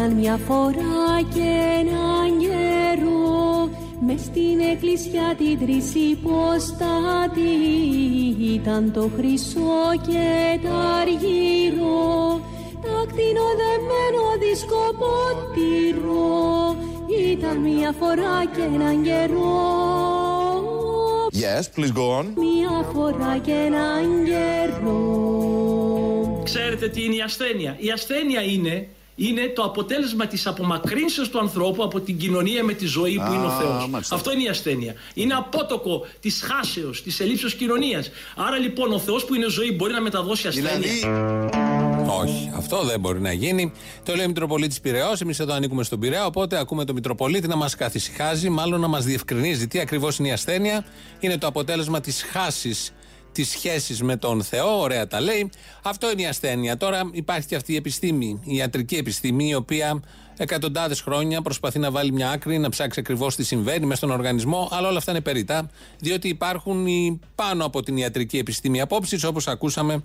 Ήταν μια φορά και έναν καιρό μες στην εκκλησιά την τρισυποστάτη ήταν το χρυσό και το αργύρο τα κτηνοδεμένο δισκοπότηρο ήταν μια φορά και έναν καιρό Yes, please go on. Μια φορά και έναν καιρό Ξέρετε τι είναι η ασθένεια. Η ασθένεια είναι, είναι το αποτέλεσμα της απομακρύνσεως του ανθρώπου από την κοινωνία με τη ζωή που είναι ο Θεός. μάλιστα. Αυτό είναι η ασθένεια. Είναι απότοκο της χάσεως, της ελλείψεως κοινωνίας. Άρα λοιπόν ο Θεός που είναι ζωή μπορεί να μεταδώσει ασθένεια. Δηλαδή, Όχι, αυτό δεν μπορεί να γίνει. Το λέει ο Μητροπολίτης Πυραιό. Εμείς εδώ ανήκουμε στον Πειραιά. Οπότε ακούμε τον Μητροπολίτη να μας καθησυχάζει, μάλλον να μας διευκρινίζει τι ακριβώς είναι η ασθένεια. Είναι το αποτέλεσμα της χάσης τη σχέση με τον Θεό. Ωραία τα λέει. Αυτό είναι η ασθένεια. Τώρα υπάρχει και αυτή η επιστήμη, η ιατρική επιστήμη, η οποία εκατοντάδες χρόνια προσπαθεί να βάλει μια άκρη, να ψάξει ακριβώς τι συμβαίνει μες στον οργανισμό. Αλλά όλα αυτά είναι περίτα, διότι υπάρχουν οι πάνω από την ιατρική επιστήμη απόψεις, όπως ακούσαμε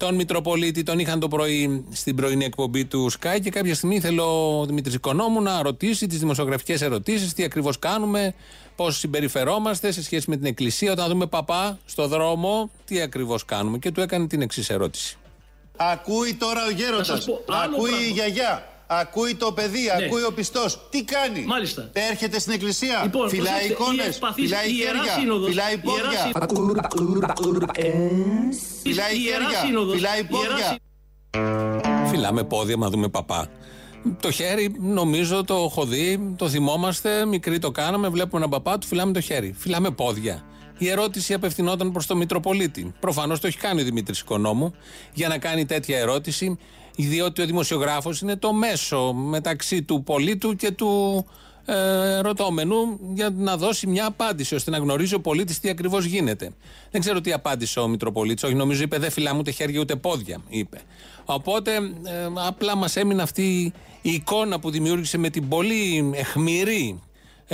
τον Μητροπολίτη, τον είχαν το πρωί στην πρωινή εκπομπή του Sky και κάποια στιγμή θέλω ο Δημήτρης Οικονόμου να ρωτήσει τις δημοσιογραφικές ερωτήσεις, τι ακριβώς κάνουμε, πώς συμπεριφερόμαστε σε σχέση με την Εκκλησία. Όταν δούμε παπά στο δρόμο, τι ακριβώς κάνουμε. Και του έκανε την εξής ερώτηση. Ακούει τώρα ο Να γέροντας, σας πω άλλο ακούει η πράγμα. γιαγιά, ακούει το παιδί, Ναι. ακούει ο πιστός. Τι κάνει, Μάλιστα. έρχεται στην εκκλησία, Λοιπόν, φυλάει προσέξτε, η εικόνες, ευπαθής φυλάει Ιεράς χέρια, Σύνοδος, φυλάει η Ιεράς πόδια, φυλάει Η Ιεράς χέρια, Σύνοδος, φυλάει η Ιεράς πόδια. Σύνοδος, Φυλάμε πόδια, μα δούμε παπά. Το χέρι, νομίζω το έχω δει, το θυμόμαστε. Μικροί το κάναμε, βλέπουμε έναν παπά, του φυλάμε το χέρι. Φυλάμε πόδια. Η ερώτηση απευθυνόταν προς τον Μητροπολίτη. Προφανώς το έχει κάνει ο Δημήτρης Οικονόμου για να κάνει τέτοια ερώτηση, διότι ο δημοσιογράφος είναι το μέσο μεταξύ του πολίτου και του ε, ρωτώμενου για να δώσει μια απάντηση, ώστε να γνωρίζει ο πολίτης τι ακριβώς γίνεται. Δεν ξέρω τι απάντησε ο Μητροπολίτης. Όχι, νομίζω είπε δεν φυλάμε ούτε χέρια ούτε πόδια, είπε. Οπότε ε, απλά μας έμεινε αυτή η εικόνα που δημιούργησε με την πολύ εχμηρή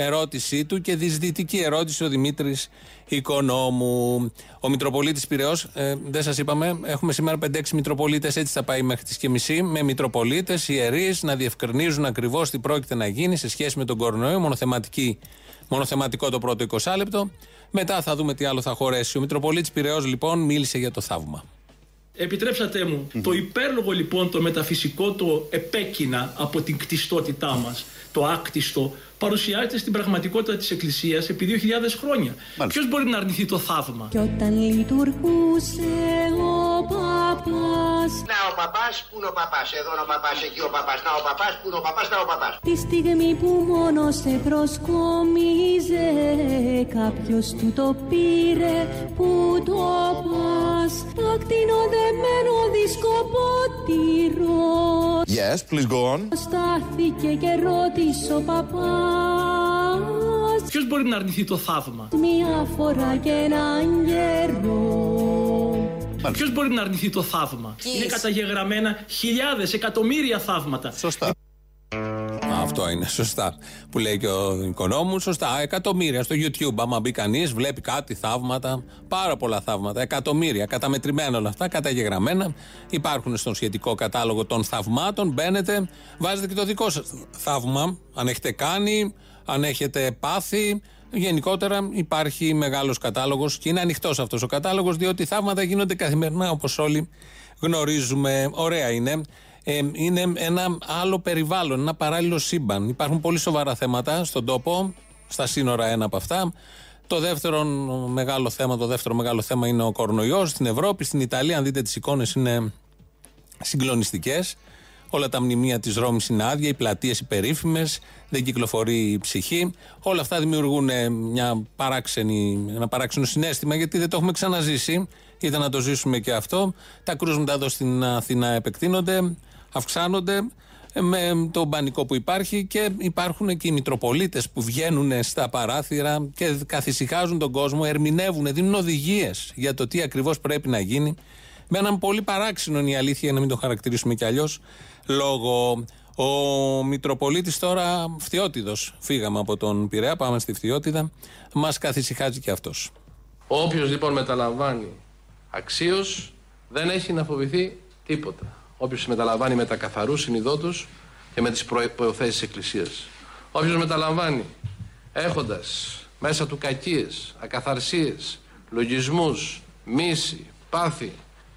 ερώτησή του και δυσδυτική ερώτηση ο Δημήτρης Οικονόμου. Ο Μητροπολίτης Πυραιό, ε, δεν σας είπαμε, έχουμε σήμερα 5-6 Μητροπολίτες, έτσι θα πάει μέχρι τις και μισή, με Μητροπολίτες, ιερείς, να διευκρινίζουν ακριβώς τι πρόκειται να γίνει σε σχέση με τον κορονοϊό, μονοθεματική, μονοθεματικό το πρώτο 20 λεπτό. Μετά θα δούμε τι άλλο θα χωρέσει. Ο Μητροπολίτης Πυραιό, λοιπόν, μίλησε για το θαύμα. Επιτρέψατε μου, το υπέρλογο λοιπόν, το μεταφυσικό, το επέκεινα από την κτιστότητά μας, το άκτιστο, παρουσιάζεται στην πραγματικότητα της Εκκλησίας επί 2.000 χρόνια. Ποιος μπορεί να αρνηθεί το θαύμα; Κι όταν λειτουργούσε ο παπάς Να ο παπάς, πού είναι ο παπάς, εδώ είναι ο παπάς, εκεί ο παπάς, να ο παπάς, πού είναι ο παπάς, να ο παπάς. Τη στιγμή που μόνο σε προσκόμιζε Κάποιος του το πήρε που το πας Τα κτηνοδεμένο δισκοπότηρο yes, please go on. Στάθηκε και ρώτησε ο παπάς Ποιος μπορεί να αρνηθεί το θαύμα; Μια φορά και έναν καιρό Ποιος μπορεί να αρνηθεί το θαύμα; Είναι καταγεγραμμένα χιλιάδες, εκατομμύρια θαύματα. Σωστά. Αυτό είναι σωστά. Που λέει και ο οικονόμου. Σωστά. Εκατομμύρια στο YouTube. Άμα μπει κανείς, βλέπει κάτι, θαύματα. Πάρα πολλά θαύματα. Εκατομμύρια. Καταμετρημένα όλα αυτά, καταγεγραμμένα. Υπάρχουν στον σχετικό κατάλογο των θαυμάτων. Μπαίνετε, βάζετε και το δικό σας θαύμα. Αν έχετε κάνει, αν έχετε πάθει. Γενικότερα υπάρχει μεγάλος κατάλογος και είναι ανοιχτός αυτός ο κατάλογος, διότι θαύματα γίνονται καθημερινά όπως όλοι γνωρίζουμε. Ωραία είναι. Ε, είναι ένα άλλο περιβάλλον, ένα παράλληλο σύμπαν. Υπάρχουν πολύ σοβαρά θέματα στον τόπο, στα σύνορα ένα από αυτά. Το δεύτερο μεγάλο θέμα, το δεύτερο μεγάλο θέμα είναι ο κορονοϊός στην Ευρώπη, στην Ιταλία. Αν δείτε τις εικόνες είναι συγκλονιστικές. Όλα τα μνημεία της Ρώμης είναι άδεια, οι πλατείες υπερήφημε, δεν κυκλοφορεί η ψυχή. Όλα αυτά δημιουργούν ε, μια παράξενη, ένα παράξενο συνέστημα γιατί δεν το έχουμε ξαναζήσει. Ήταν να το ζήσουμε και αυτό. Τα κρούσματα εδώ στην Αθήνα επεκτείνονται, αυξάνονται ε, με τον πανικό που υπάρχει και υπάρχουν και οι Μητροπολίτες που βγαίνουν στα παράθυρα και καθησυχάζουν τον κόσμο, ερμηνεύουν, δίνουν οδηγίες για το τι ακριβώς πρέπει να γίνει. Με έναν πολύ παράξενο είναι η αλήθεια, για να μην το χαρακτηρίσουμε κι αλλιώς, λόγο. Ο Μητροπολίτης τώρα φτιότιδος. Φύγαμε από τον Πειραιά, πάμε στη φτιότιδα. Μας καθησυχάζει και αυτός. Όποιος λοιπόν μεταλαμβάνει αξίως δεν έχει να φοβηθεί τίποτα. Όποιος μεταλαμβάνει με τα καθαρούς συνειδότου και με τις προϋποθέσεις της Εκκλησίας. Όποιος μεταλαμβάνει έχοντας μέσα του κακίες, ακαθαρσίες, λογισμούς, μίση, πάθη,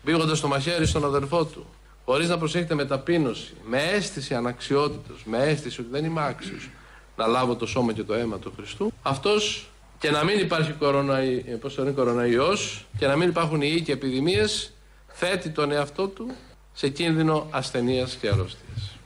μπήγοντας το μαχαίρι στον αδερφό του, χωρίς να προσέχετε με ταπείνωση, με αίσθηση αναξιότητος, με αίσθηση ότι δεν είμαι άξιος να λάβω το σώμα και το αίμα του Χριστού, αυτός και να μην υπάρχει κοροναϊ... πώς το κοροναϊός και να μην υπάρχουν ιοί και επιδημίες, θέτει τον εαυτό του σε κίνδυνο ασθενείας και αρρώστιας.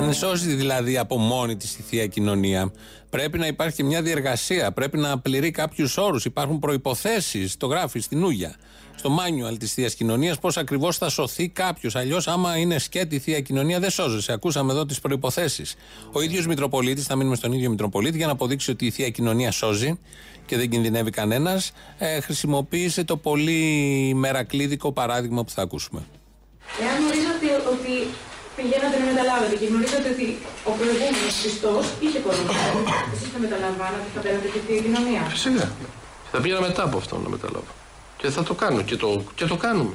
Δεν σώζει δηλαδή από μόνη της η θεία κοινωνία. Πρέπει να υπάρχει και μια διεργασία. Πρέπει να πληρεί κάποιους όρους. Υπάρχουν προποθέσει. Το γράφεις στην Ούγια. Στο μάνιουαλ της θείας κοινωνίας πώς ακριβώς θα σωθεί κάποιος. Αλλιώς, άμα είναι σκέτη η θεία κοινωνία, δεν σώζεσαι. Ακούσαμε εδώ τις προποθέσει. Ο ίδιος Μητροπολίτης, θα μείνουμε στον ίδιο Μητροπολίτη, για να αποδείξει ότι η θεία κοινωνία σώζει και δεν κινδυνεύει κανένας, ε, χρησιμοποίησε το πολύ μερακλίδικο παράδειγμα που θα ακούσουμε. Εάν γνωρίζατε ότι πηγαίνατε να μεταλάβετε και γνωρίζετε ότι ο προηγούμενος Χριστός είχε κορονοϊό. Εσείς θα μεταλαμβάνατε, θα παίρνετε και τη κοινωνία. Φυσικά. Θα πήγαινα μετά από αυτό να μεταλάβω. Και θα το κάνω και το, και το κάνουμε.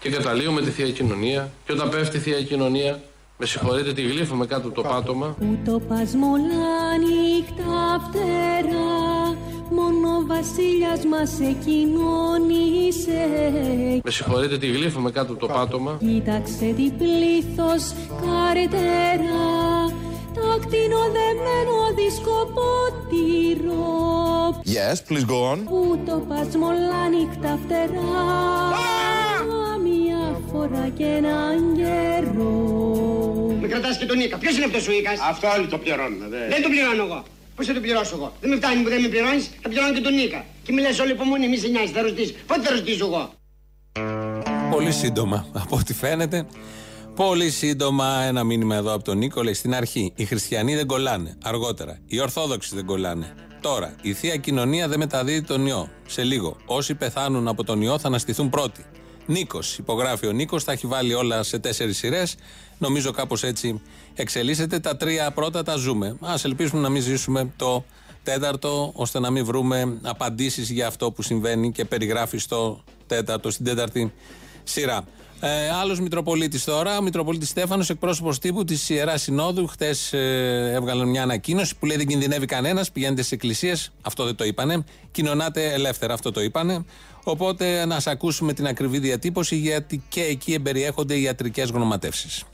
Και καταλύουμε τη θεία κοινωνία. Και όταν πέφτει η θεία κοινωνία, με συγχωρείτε, τη γλύφουμε κάτω από το πάτωμα. Που το πασμολά νύχτα φτερά Μόνο ο βασίλιας μας εκοινώνησε Με συγχωρείτε, τη γλύφουμε κάτω από το πάτωμα. Κοίταξε τι πλήθος καρτερά Το κτηνοδεμένο δισκοπότηρο Yes, please go on. Που το πασμολά νύχτα φτερά Μια φορά και έναν καιρό Με κρατάς και τον Νίκα. Ποιος είναι αυτός ο Νίκας; Αυτό όλοι το πληρώνουν, δε. Δεν τον πληρώνω εγώ. Πώς θα τον πληρώσω εγώ; Δεν με φτάνει που δεν με πληρώνεις, θα πληρώνω και τον Νίκα. Και μιλάς όλη υπομονή, μη σε νοιάζει, θα ρωτήσεις. Πότε θα ρωτήσω εγώ; Πολύ σύντομα, από ό,τι φαίνεται. Πολύ σύντομα ένα μήνυμα εδώ από τον Νίκο. Λέει στην αρχή: Οι χριστιανοί δεν κολλάνε. Αργότερα. Οι Ορθόδοξοι δεν κολλάνε. Τώρα, η θεία κοινωνία δεν μεταδίδει τον ιό. Σε λίγο. Όσοι πεθάνουν από τον ιό θα αναστηθούν πρώτοι. Νίκος, υπογράφει ο Νίκος, τα έχει βάλει όλα σε τέσσερις σειρές. Νομίζω κάπως έτσι εξελίσσεται. Τα τρία πρώτα τα ζούμε. Α ελπίσουμε να μην ζήσουμε το τέταρτο, ώστε να μην βρούμε απαντήσεις για αυτό που συμβαίνει και περιγράφεις στο τέταρτο, στην τέταρτη σειρά. Ε, Άλλος Μητροπολίτης τώρα, ο Μητροπολίτης Στέφανος, εκπρόσωπος τύπου της Ιεράς Συνόδου. Χτες ε, έβγαλαν μια ανακοίνωση που λέει δεν κινδυνεύει κανένας, πηγαίνετε στις εκκλησίες. Αυτό δεν το είπανε. Κοινωνάτε ελεύθερα, αυτό το είπανε. Οπότε να σας ακούσουμε την ακριβή διατύπωση, γιατί και εκεί εμπεριέχονται οι ιατρικές γνωματεύσεις.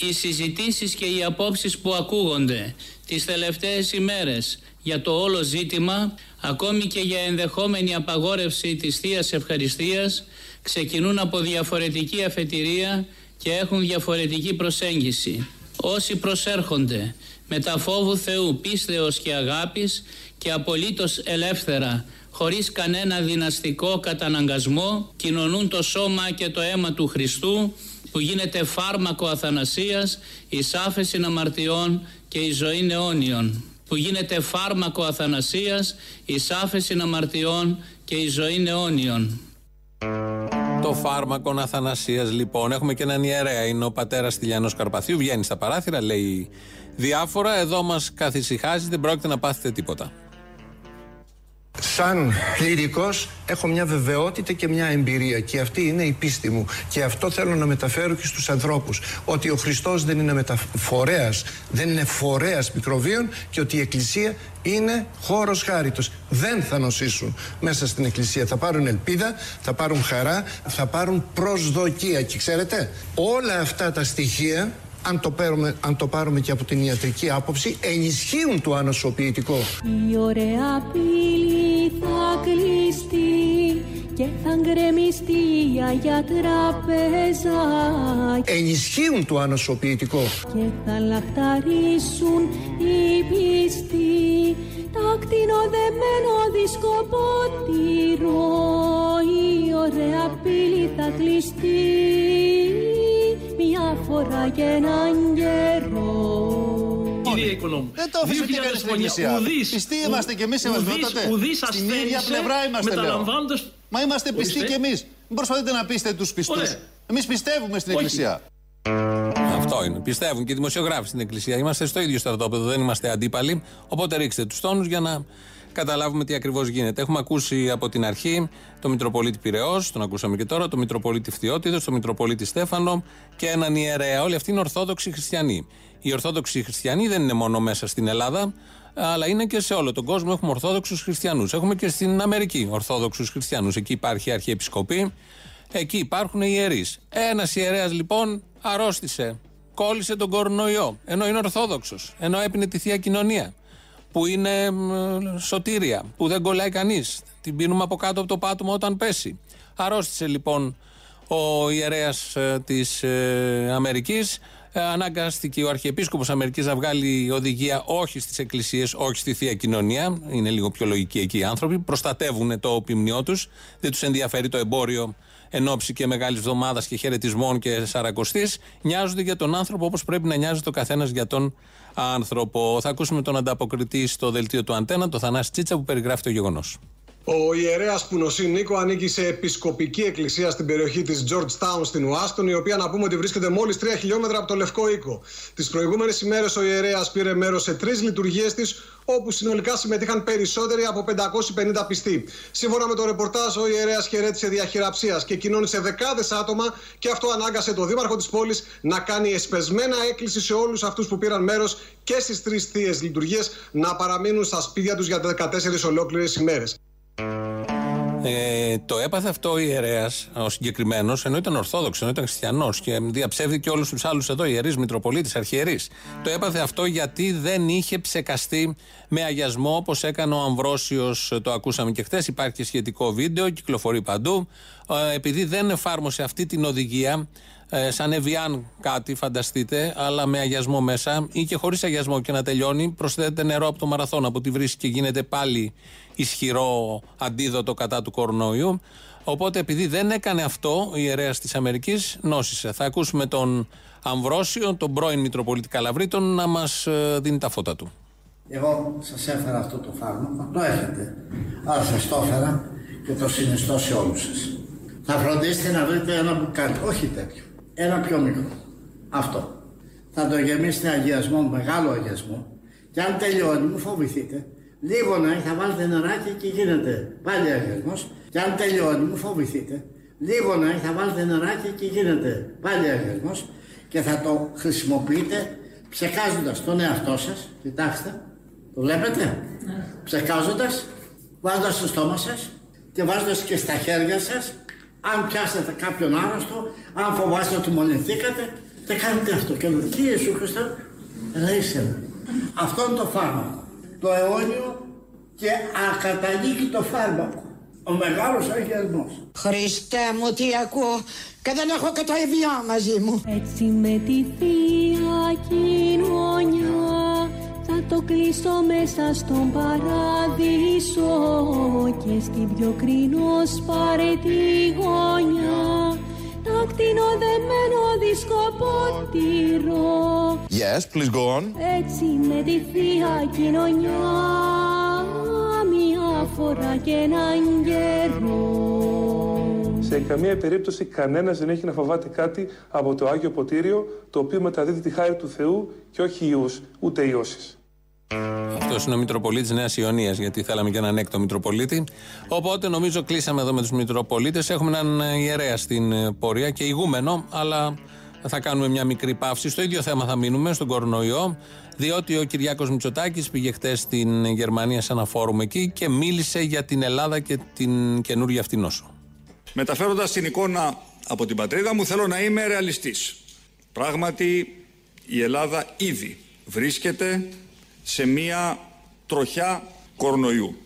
Οι συζητήσεις και οι απόψεις που ακούγονται τις τελευταίες ημέρες για το όλο ζήτημα, ακόμη και για ενδεχόμενη απαγόρευση της Θείας Ευχαριστίας, ξεκινούν από διαφορετική αφετηρία και έχουν διαφορετική προσέγγιση. Όσοι προσέρχονται με τα φόβου Θεού πίστεως και αγάπης και απολύτως ελεύθερα χωρίς κανένα δυναστικό καταναγκασμό κοινωνούν το σώμα και το αίμα του Χριστού που γίνεται φάρμακο αθανασίας, εις άφεση αμαρτιών και η ζωή αιώνιων που γίνεται φάρμακο αθανασίας, εις άφεση αμαρτιών και η ζωή αιώνιων. Το φάρμακο Αθανασίας, λοιπόν. Έχουμε και έναν ιερέα. Είναι ο πατέρας Τηλιανό Καρπαθίου. Βγαίνει στα παράθυρα, λέει διάφορα. Εδώ μας καθησυχάζει, δεν πρόκειται να πάθετε τίποτα. Σαν κληρικός έχω μια βεβαιότητα και μια εμπειρία και αυτή είναι η πίστη μου και αυτό θέλω να μεταφέρω και στους ανθρώπους ότι ο Χριστός δεν είναι μεταφορέας, δεν είναι φορέας μικροβίων και ότι η Εκκλησία είναι χώρος χάριτος. Δεν θα νοσήσουν μέσα στην Εκκλησία. Θα πάρουν ελπίδα, θα πάρουν χαρά, θα πάρουν προσδοκία και ξέρετε όλα αυτά τα στοιχεία αν το, πάρουμε, αν το πάρουμε και από την ιατρική άποψη, ενισχύουν το ανοσοποιητικό. Η ωραία πύλη θα κλειστεί και θα γκρεμιστεί η Αγία Τραπέζα Ενισχύουν το ανοσοποιητικό. και θα λαχταρίσουν οι πιστοί τα κτηνοδεμένο δισκοπότηρο η ωραία πύλη θα κλειστεί μια φορά και έναν καιρό Κύριε Οικονόμου. Δεν το αφήσε 2.000 τι έκανε στην χρόνια. Εκκλησία. Ουδής, Πιστοί ου- είμαστε κι εμείς είμαστε ουδής- τότε. ουδής Στην ίδια ασθένησε πλευρά είμαστε, λέω. Μεταλαμβάνοντας- Μα είμαστε πιστοί Ορίστε. κι εμείς. Μην προσπαθείτε να πείστε τους πιστούς. Ωραία. Εμείς πιστεύουμε στην Όχι. Εκκλησία. Αυτό είναι. Πιστεύουν και οι δημοσιογράφοι στην Εκκλησία. Είμαστε στο ίδιο στρατόπεδο, δεν είμαστε αντίπαλοι. Οπότε ρίξτε τους τόνους για να καταλάβουμε τι ακριβώς γίνεται. Έχουμε ακούσει από την αρχή τον Μητροπολίτη Πυραιός, τον ακούσαμε και τώρα, τον Μητροπολίτη Φθιώτιδος, τον Μητροπολίτη Στέφανο και έναν ιερέα. Όλοι αυτοί είναι Ορθόδοξοι Χριστιανοί. Οι Ορθόδοξοι Χριστιανοί δεν είναι μόνο μέσα στην Ελλάδα, αλλά είναι και σε όλο τον κόσμο. Έχουμε Ορθόδοξους Χριστιανούς. Έχουμε και στην Αμερική Ορθόδοξους Χριστιανούς. Εκεί υπάρχει Αρχιεπισκοπή, εκεί υπάρχουν ιερείς. Ένας ιερέας λοιπόν αρρώστησε, κόλλησε τον κορονοϊό, ενώ είναι Ορθόδοξος, ενώ έπινε τη θεία κοινωνία που είναι σωτήρια, που δεν κολλάει κανείς. Την πίνουμε από κάτω από το πάτωμα όταν πέσει. Αρρώστησε λοιπόν ο ιερέας ε, της ε, Αμερικής. Ε, αναγκάστηκε ο Αρχιεπίσκοπος Αμερικής να βγάλει οδηγία όχι στις εκκλησίες, όχι στη θεία κοινωνία. Είναι λίγο πιο λογικοί εκεί οι άνθρωποι. Προστατεύουν το οπιμνιό τους. Δεν τους ενδιαφέρει το εμπόριο εν ώψη και μεγάλης εβδομάδας και χαιρετισμών και σαρακοστής. Νοιάζονται για τον άνθρωπο όπως πρέπει να νοιάζεται ο καθένας για τον άνθρωπο. Θα ακούσουμε τον ανταποκριτή στο δελτίο του Αντένα, το Θανάση Τσίτσα, που περιγράφει το γεγονός. Ο ιερέας Πουνοσή Νίκο ανήκει σε επισκοπική εκκλησία στην περιοχή της Georgetown στην Ουάστον, η οποία να πούμε ότι βρίσκεται μόλις 3 χιλιόμετρα από το Λευκό Οίκο. Τις προηγούμενες ημέρες ο ιερέας πήρε μέρος σε τρεις λειτουργίες της, όπου συνολικά συμμετείχαν περισσότεροι από 550 πιστοί. Σύμφωνα με το ρεπορτάζ, ο ιερέας χαιρέτησε διαχειραψίας και κοινώνησε δεκάδες άτομα και αυτό ανάγκασε το δήμαρχο της πόλης να κάνει εσπεσμένα έκκληση σε όλους αυτούς που πήραν μέρος και στις τρεις θείες λειτουργίες να παραμείνουν στα σπίτια τους για 14 ολόκληρες ημέρες. Ε, το έπαθε αυτό ο ιερέας, ο συγκεκριμένος, ενώ ήταν Ορθόδοξος, ενώ ήταν Χριστιανός και διαψεύδει όλους τους άλλους εδώ, ιερείς, Μητροπολίτης, Αρχιερείς. Το έπαθε αυτό γιατί δεν είχε ψεκαστεί με αγιασμό όπως έκανε ο Αμβρόσιος, το ακούσαμε και χθες. Υπάρχει και σχετικό βίντεο, κυκλοφορεί παντού. Ε, επειδή δεν εφάρμοσε αυτή την οδηγία, ε, σαν Εβιάν κάτι, φανταστείτε, αλλά με αγιασμό μέσα ή και χωρίς αγιασμό και να τελειώνει, προσθέτεται νερό από το μαραθώνα από τη βρύση και γίνεται πάλι ισχυρό αντίδοτο κατά του κορονοϊού. Οπότε επειδή δεν έκανε αυτό ο ιερέα της Αμερικής, νόσησε. Θα ακούσουμε τον Αμβρόσιο, τον πρώην Μητροπολίτη Καλαβρίτων, να μας δίνει τα φώτα του. Εγώ σας έφερα αυτό το φάρμακο, το έχετε. Άρα σας το έφερα και το συνιστώ σε όλους σας. Θα φροντίσετε να βρείτε ένα μπουκάλι, όχι τέτοιο. Ένα πιο μικρό. Αυτό. Θα το γεμίσετε αγιασμό, μεγάλο αγιασμό. Και αν τελειώνει, μου φοβηθείτε, λίγο να θα βάλετε νεράκι και γίνεται πάλι αγιασμός. Και αν τελειώνει, μου φοβηθείτε, λίγο να θα βάλετε νεράκι και γίνεται πάλι αγιασμός. Και θα το χρησιμοποιείτε ψεκάζοντας τον εαυτό σας. Κοιτάξτε, το βλέπετε; Ναι. Ψεκάζοντας, βάζοντας στο στόμα σας και βάζοντας και στα χέρια σας αν πιάσετε κάποιον άρρωστο, αν φοβάστε ότι μολυνθήκατε, δεν κάνετε αυτό. Και λέτε, τι Ιησού Χριστό, ελέησε Αυτό είναι το φάρμακο. Το αιώνιο και ακαταλήγητο φάρμακο. Ο μεγάλος αγιασμός. Χριστέ μου τι ακούω και δεν έχω και το Ευγιά μαζί μου. Έτσι με τη Θεία Κοινωνιά θα το κλείσω μέσα στον παράδεισο και στην πιο κρίνος παρετή γωνιά τα κτηνοδεμένο δισκοπότηρο Yes, please go on. Έτσι με τη Θεία Κοινωνιά μια φορά και έναν καιρό σε καμία περίπτωση κανένας δεν έχει να φοβάται κάτι από το Άγιο Ποτήριο το οποίο μεταδίδει τη χάρη του Θεού και όχι ιούς, ούτε ιώσεις. Αυτός είναι ο Μητροπολίτης Νέας Ιωνίας, γιατί θέλαμε και έναν έκτο Μητροπολίτη. Οπότε νομίζω κλείσαμε εδώ με τους Μητροπολίτες. Έχουμε έναν ιερέα στην ε, πορεία και ηγούμενο, αλλά θα κάνουμε μια μικρή παύση. Στο ίδιο θέμα θα μείνουμε, στον κορονοϊό, διότι ο Κυριάκος Μητσοτάκης πήγε χτες στην Γερμανία σε ένα φόρουμ εκεί και μίλησε για την Ελλάδα και την καινούργια αυτή νόσο. Μεταφέροντας την εικόνα από την πατρίδα μου, θέλω να είμαι ρεαλιστής. Πράγματι, η Ελλάδα ήδη βρίσκεται σε μία τροχιά κορονοϊού.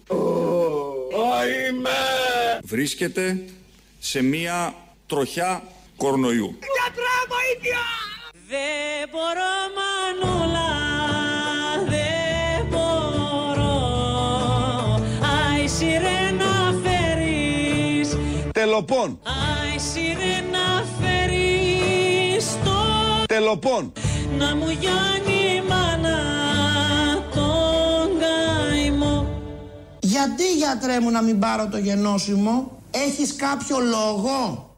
Βρίσκεται σε μία τροχιά κορονοϊού. Δεν μπορώ μανούλα, δεν μπορώ. Αι σιρένα φέρεις. Τελοπών. Αι σιρένα φέρεις το Τελοπών. Να μου γιάνει η μάνα Γιατί γιατρέ μου να μην πάρω το γενώσιμο, έχεις κάποιο λόγο;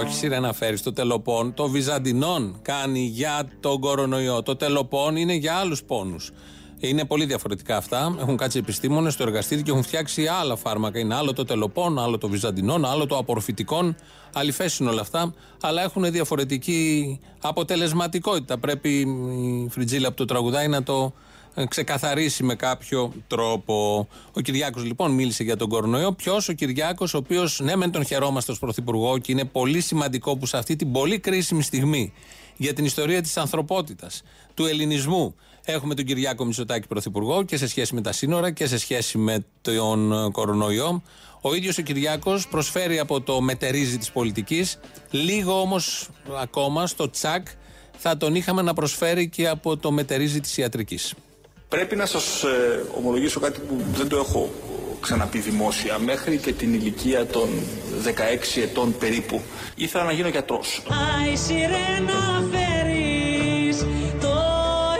Όχι σειρά να φέρει το τελοπών. Το Βυζαντινόν κάνει για τον κορονοϊό. Το τελοπών είναι για άλλους πόνους. Είναι πολύ διαφορετικά αυτά. Έχουν κάτσει επιστήμονες στο εργαστήρι και έχουν φτιάξει άλλα φάρμακα. Είναι άλλο το τελοπών, άλλο το βυζαντινών, άλλο το απορροφητικών. Αληθές είναι όλα αυτά, αλλά έχουν διαφορετική αποτελεσματικότητα. Πρέπει η Φριτζίλα από το τραγουδάει να το ε, ξεκαθαρίσει με κάποιο τρόπο. Ο Κυριάκος λοιπόν μίλησε για τον κορονοϊό. Ποιος ο Κυριάκος, ο οποίος ναι, μεν τον χαιρόμαστε ως πρωθυπουργό και είναι πολύ σημαντικό που σε αυτή την πολύ κρίσιμη στιγμή για την ιστορία της ανθρωπότητας, του ελληνισμού, έχουμε τον Κυριάκο Μητσοτάκη πρωθυπουργό και σε σχέση με τα σύνορα και σε σχέση με τον κορονοϊό. Ο ίδιος ο Κυριάκος προσφέρει από το μετερίζει της πολιτικής, λίγο όμως ακόμα στο τσακ θα τον είχαμε να προσφέρει και από το μετερίζει της ιατρικής. Πρέπει να σας ε, ομολογήσω κάτι που δεν το έχω ξαναπεί δημόσια. Μέχρι και την ηλικία των 16 ετών περίπου ήθελα να γίνω γιατρός. Άι σιρένα φέρεις το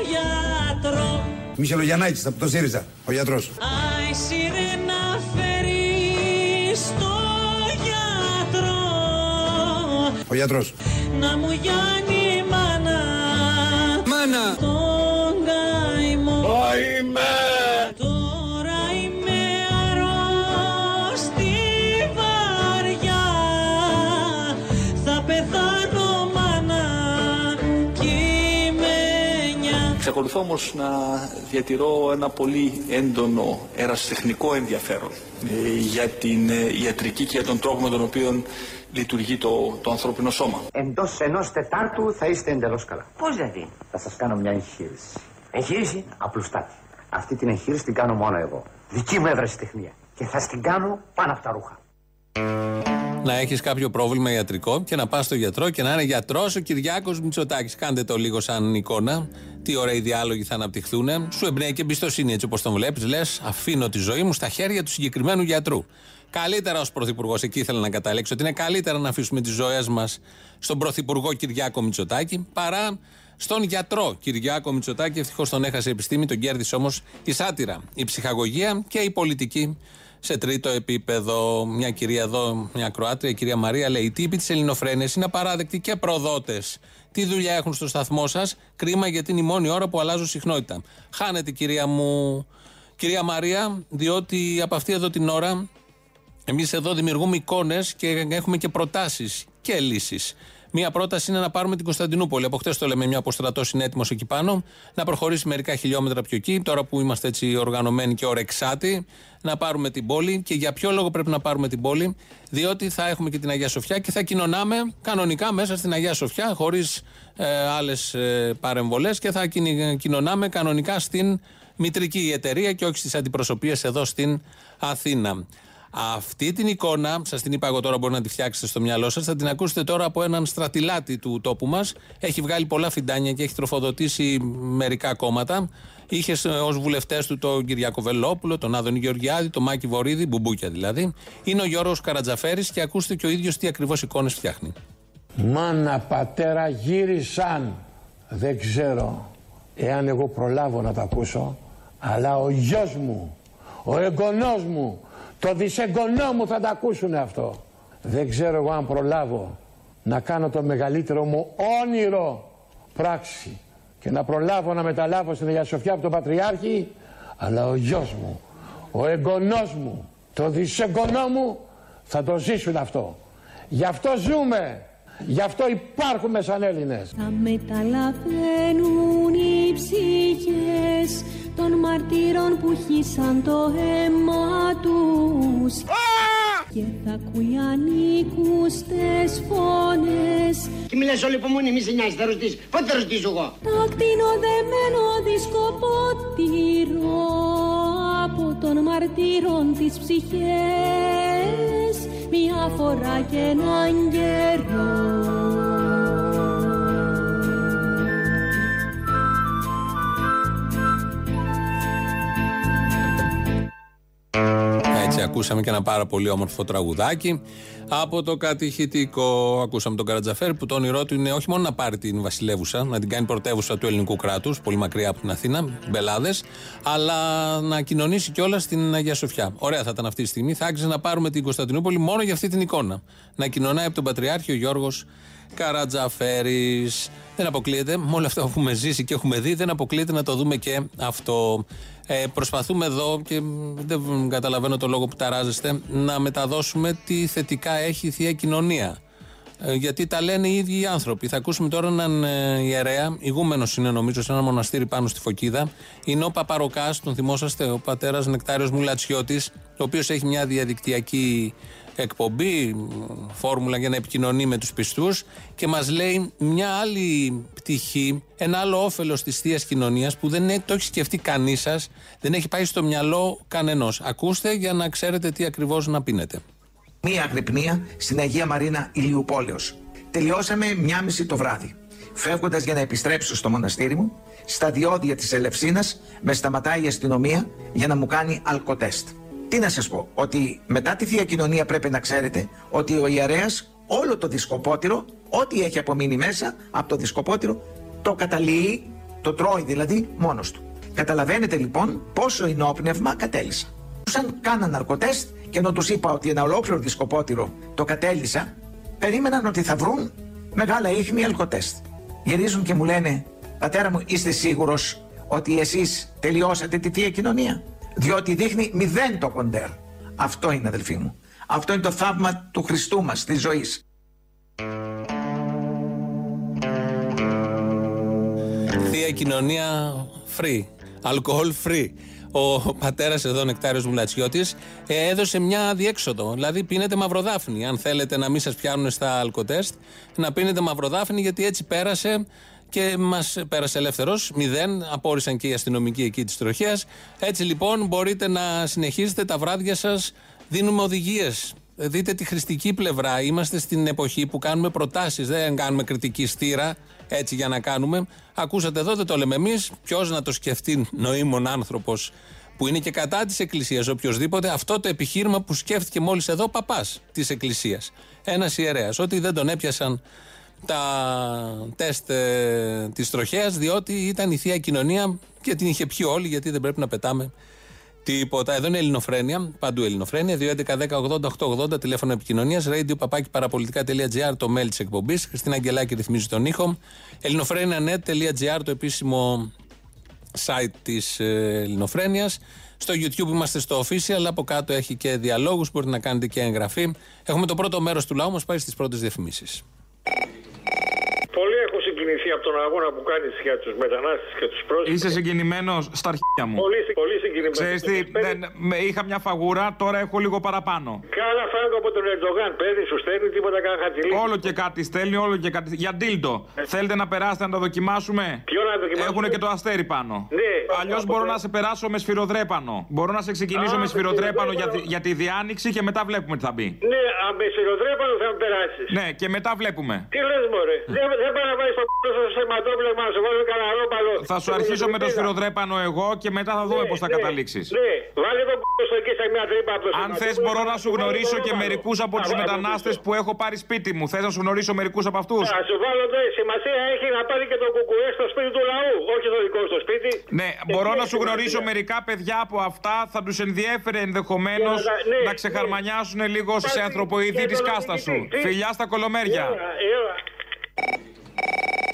γιατρό Μισελογιαννάκης από το ΣΥΡΙΖΑ, ο γιατρός. Άι σιρένα φέρεις το γιατρό Ο γιατρός. Να μου γιάνει η μάνα Μάνα. Τον καημό Είμαι. Τώρα είμαι αρρώστη βαριά Θα πεθάνω μάνα κειμένια Εξακολουθώ όμως να διατηρώ ένα πολύ έντονο ερασιτεχνικό ενδιαφέρον ε, για την ε, ιατρική και για τον τρόπο με τον οποίο λειτουργεί το, το ανθρώπινο σώμα. Εντός ενός Τετάρτου θα είστε εντελώς καλά. Πώς δηλαδή; Θα σας κάνω μια εγχείρηση. Εγχείρηση; Απλουστάτη. Αυτή την εγχείρηση την κάνω μόνο εγώ. Δική μου ευρεσιτεχνία. Και θα στην κάνω πάνω από τα ρούχα. Να έχεις κάποιο πρόβλημα ιατρικό και να πας στο γιατρό και να είναι γιατρός ο Κυριάκος Μητσοτάκης. Κάντε το λίγο σαν εικόνα. Τι ωραίοι διάλογοι θα αναπτυχθούν. Σου εμπνέει και εμπιστοσύνη έτσι όπως τον βλέπεις. Λες, αφήνω τη ζωή μου στα χέρια του συγκεκριμένου γιατρού. Καλύτερα ως πρωθυπουργός, εκεί ήθελα να καταλέξω, ότι είναι καλύτερα να αφήσουμε τις ζωές μας στον πρωθυπουργό Κυριάκο Μητσοτάκη παρά στον γιατρό Κυριάκο Μητσοτάκη. Ευτυχώς τον έχασε η επιστήμη, τον κέρδισε όμως η σάτυρα, η ψυχαγωγία και η πολιτική σε τρίτο επίπεδο. Μια κυρία εδώ, μια Κροάτρια, η κυρία Μαρία, λέει: Οι τύποι της Ελληνοφρένειας είναι απαράδεκτοι και προδότες. Τι δουλειά έχουν στο σταθμό σας, κρίμα γιατί είναι η μόνη ώρα που αλλάζουν συχνότητα. Χάνετε, κυρία μου, κυρία Μαρία, διότι από αυτή εδώ την ώρα εμείς εδώ δημιουργούμε εικόνες και έχουμε και προτάσεις και λύσεις. Μία πρόταση είναι να πάρουμε την Κωνσταντινούπολη. Από χτε το λέμε, μια που ο στρατός είναι έτοιμος εκεί πάνω, να προχωρήσει μερικά χιλιόμετρα πιο εκεί. Τώρα που είμαστε έτσι οργανωμένοι και ορεξάτοι, να πάρουμε την πόλη. Και για ποιο λόγο πρέπει να πάρουμε την πόλη, διότι θα έχουμε και την Αγία Σοφιά και θα κοινωνάμε κανονικά μέσα στην Αγία Σοφιά, χωρίς ε, άλλες ε, παρεμβολές και θα κιν- κοινωνάμε κανονικά στην μητρική εταιρεία και όχι στις αντιπροσωπείες εδώ στην Αθήνα. Αυτή την εικόνα, σας την είπα εγώ τώρα, μπορεί να τη φτιάξετε στο μυαλό σας, θα την ακούσετε τώρα από έναν στρατιλάτη του τόπου μας. Έχει βγάλει πολλά φιντάνια και έχει τροφοδοτήσει μερικά κόμματα. Είχε ως βουλευτές του τον Κυριακό Βελόπουλο, τον Άδωνη Γεωργιάδη, τον Μάκη Βορύδη, μπουμπούκια δηλαδή. Είναι ο Γιώργος Καρατζαφέρης και ακούστε και ο ίδιος τι ακριβώς εικόνες φτιάχνει. Μάνα, πατέρα, γύρισαν. Δεν ξέρω εάν εγώ προλάβω να τα ακούσω, αλλά ο γιος μου, ο εγγονός μου, το δισεγγονό μου θα τα ακούσουν αυτό. Δεν ξέρω εγώ αν προλάβω να κάνω το μεγαλύτερο μου όνειρο πράξη και να προλάβω να μεταλάβω στην Αγία Σοφιά από τον Πατριάρχη, αλλά ο γιος μου, ο εγγονός μου, το δισεγγονό μου θα το ζήσουν αυτό. Γι' αυτό ζούμε. Γι' αυτό υπάρχουμε σαν Έλληνες. Θα μεταλαβαίνουν οι ψυχές των μαρτύρων που χύσαν το αίμα τους και θα ακούει ανήκουστες φωνές Και μιλάς όλη υπομονή, μη σε νοιάζει, θα ρωτήσεις. Πότε θα ρωτήσω εγώ; τα κτηνοδεμένο δισκοπότηρο από των μαρτύρων τις ψυχές μια φορά και έναν καιρό. Έτσι Έτσι, ακούσαμε και ένα πάρα πολύ όμορφο τραγουδάκι από το κατηχητικό. Ακούσαμε τον Καρατζαφέρ που το όνειρό του είναι όχι μόνο να πάρει την Βασιλεύουσα, να την κάνει πρωτεύουσα του ελληνικού κράτους, πολύ μακριά από την Αθήνα, μπελάδες, αλλά να κοινωνήσει κιόλας στην Αγία Σοφιά. Ωραία θα ήταν αυτή τη στιγμή. Θα άξιζε να πάρουμε την Κωνσταντινούπολη μόνο για αυτή την εικόνα. Να κοινωνάει από τον Πατριάρχη ο Γιώργος Καρατζαφέρης. Δεν αποκλείεται, με όλα αυτά που έχουμε ζήσει και έχουμε δει, δεν αποκλείεται να το δούμε και αυτό. Ε, προσπαθούμε εδώ και δεν καταλαβαίνω το λόγο που ταράζεστε να μεταδώσουμε τι θετικά έχει η θεία κοινωνία. Ε, γιατί τα λένε οι ίδιοι οι άνθρωποι. Θα ακούσουμε τώρα έναν ε, ιερέα, ηγούμενος είναι νομίζω σε ένα μοναστήρι πάνω στη Φωκίδα. Είναι ο Παπαροκάς, τον θυμόσαστε, ο πατέρας Νεκτάριος Μουλατσιώτης, ο οποίος έχει μια διαδικτυακή εκπομπή, φόρμουλα για να επικοινωνεί με τους πιστούς και μας λέει μια άλλη πτυχή, ένα άλλο όφελος της θείας κοινωνίας που δεν είναι, το έχει σκεφτεί κανείς σας, δεν έχει πάει στο μυαλό κανενός. Ακούστε για να ξέρετε τι ακριβώς να πίνετε. Μία αγρυπνία στην Αγία Μαρίνα Ηλιουπόλεως. Τελειώσαμε μια μισή το βράδυ. Φεύγοντας για να επιστρέψω στο μοναστήρι μου, στα διόδια της Ελευσίνας με σταματάει η αστυνομία για να μου κάνει αλκοτέστ. Τι να σας πω, ότι μετά τη Θεία Κοινωνία πρέπει να ξέρετε ότι ο ιερέας όλο το δισκοπότηρο, ό,τι έχει απομείνει μέσα από το δισκοπότηρο, το καταλύει, το τρώει δηλαδή μόνος του. Καταλαβαίνετε λοιπόν πόσο ενόπνευμα κατέλησα. Σαν κάναν ναρκωτέστ και ενώ τους είπα ότι ένα ολόκληρο δισκοπότηρο το κατέλησα, περίμεναν ότι θα βρουν μεγάλα ίχνη αλκοτέστ. Γυρίζουν και μου λένε, πατέρα μου είστε σίγουρος ότι εσείς τελειώσατε τη Θεία Κοινωνία; Διότι δείχνει μηδέν το κοντέρ. Αυτό είναι αδελφοί μου. Αυτό είναι το θαύμα του Χριστού μας, της ζωής. Θεία κοινωνία free, alcohol free. Ο πατέρας εδώ, Νεκτάριος Μουλατσιώτης, έδωσε μια διέξοδο. Δηλαδή, πίνετε μαυροδάφνη. Αν θέλετε να μην σας πιάνουν στα αλκοτέστ, να πίνετε μαυροδάφνη, γιατί έτσι πέρασε και μας πέρασε ελεύθερος. Μηδέν. Απόρρισαν και οι αστυνομικοί εκεί της τροχέας. Έτσι λοιπόν μπορείτε να συνεχίσετε τα βράδια σας. Δίνουμε οδηγίες. Δείτε τη χρηστική πλευρά. Είμαστε στην εποχή που κάνουμε προτάσεις. Δεν κάνουμε κριτική στήρα έτσι για να κάνουμε. Ακούσατε εδώ, δεν το λέμε εμείς. Ποιος να το σκεφτεί νοήμων άνθρωπος που είναι και κατά της Εκκλησίας, οποιοδήποτε, αυτό το επιχείρημα που σκέφτηκε μόλις εδώ παπάς της Εκκλησίας. Ένας ιερέας. Ότι δεν τον έπιασαν τα τεστ ε, τη τροχέα, διότι ήταν η θεία κοινωνία και την είχε πιει όλοι, γιατί δεν πρέπει να πετάμε τίποτα. Εδώ είναι Ελληνοφρένια, παντού Ελληνοφρένια, 2.11.10.80.880 τηλέφωνο επικοινωνίας, radio παπάκι παραπολιτικά.gr το mail της εκπομπής. Χριστίνα Αγγελάκη ρυθμίζει τον ήχο. ελληνοφρένια.net.gr το επίσημο site της ε, Ελληνοφρένια. Στο YouTube είμαστε στο official, αλλά από κάτω έχει και διαλόγους, μπορείτε να κάνετε και εγγραφή. Έχουμε το πρώτο μέρος του λαού μας πάει στις πρώτες διαφημίσεις. Πολύ έχω συγκινηθεί από τον αγώνα που κάνει για τους μετανάστες και τους πρόσφυγες. Είσαι συγκινημένος στα αρχεία μου. Πολύ, πολύ συγκινημένος. Ξέρεις τι, δεν, με, είχα μια φαγούρα, τώρα έχω λίγο παραπάνω. Κάνα φράγκο από τον Ερντογάν, παιδί σου στέλνει τίποτα καν χατζηλί. Όλο και κάτι στέλνει, όλο και κάτι. Για ντίλτο. Ε. Θέλετε να περάσετε να το δοκιμάσουμε; Ποιο να δοκιμάσουμε. Έχουν και το αστέρι πάνω. Ναι, Αλλιώς μπορώ να σε περάσω με σφυροδρέπανο. Μπορώ να σε ξεκινήσω Α, με σφυροδρέπανο για, σφυροδρέπανο. τη- για τη διάνοιξη και μετά βλέπουμε τι θα μπει. Ναι, αμπεσιροδρέπανο θα με περάσεις. Ναι, και μετά βλέπουμε. Τι λες, Μωρέ; Δεν, δεν πάει να βάλει το κ***ο στο σηματόπλεγμα να σε βάλει κανένα ρόπαλο. Θα σου αρχίσω με το σφυροδρέπανο. σφυροδρέπανο εγώ και μετά θα δούμε πώς θα καταλήξεις. Ναι, βάλε το κ***ο στο εκεί σε μια τρύπα από το Αν θες, σηματόπλεγμα, μπορώ να σου βάλε το γνωρίσω και ρόπαλο. μερικούς από τους Α, βάλε μετανάστες το που έχω πάρει σπίτι μου. Θες να σου γνωρίσω μερικούς από αυτούς; Α σου βάλω το σημασία έχει να πάρει και το κουκουέ στο σπίτι του λαού, όχι το δικό στο σπίτι. Ναι, μπορώ Εκεί να έχει σου γνωρίσω σημασία. μερικά παιδιά από αυτά, θα τους ενδιέφερε ενδεχομένως Για να- ναι, να ξεχαρμανιάσουν λίγο σε Πάρτε ανθρωποειδή και της τον κάστα σου. οδηγητή. Τι; Φιλιά στα κολομέρια.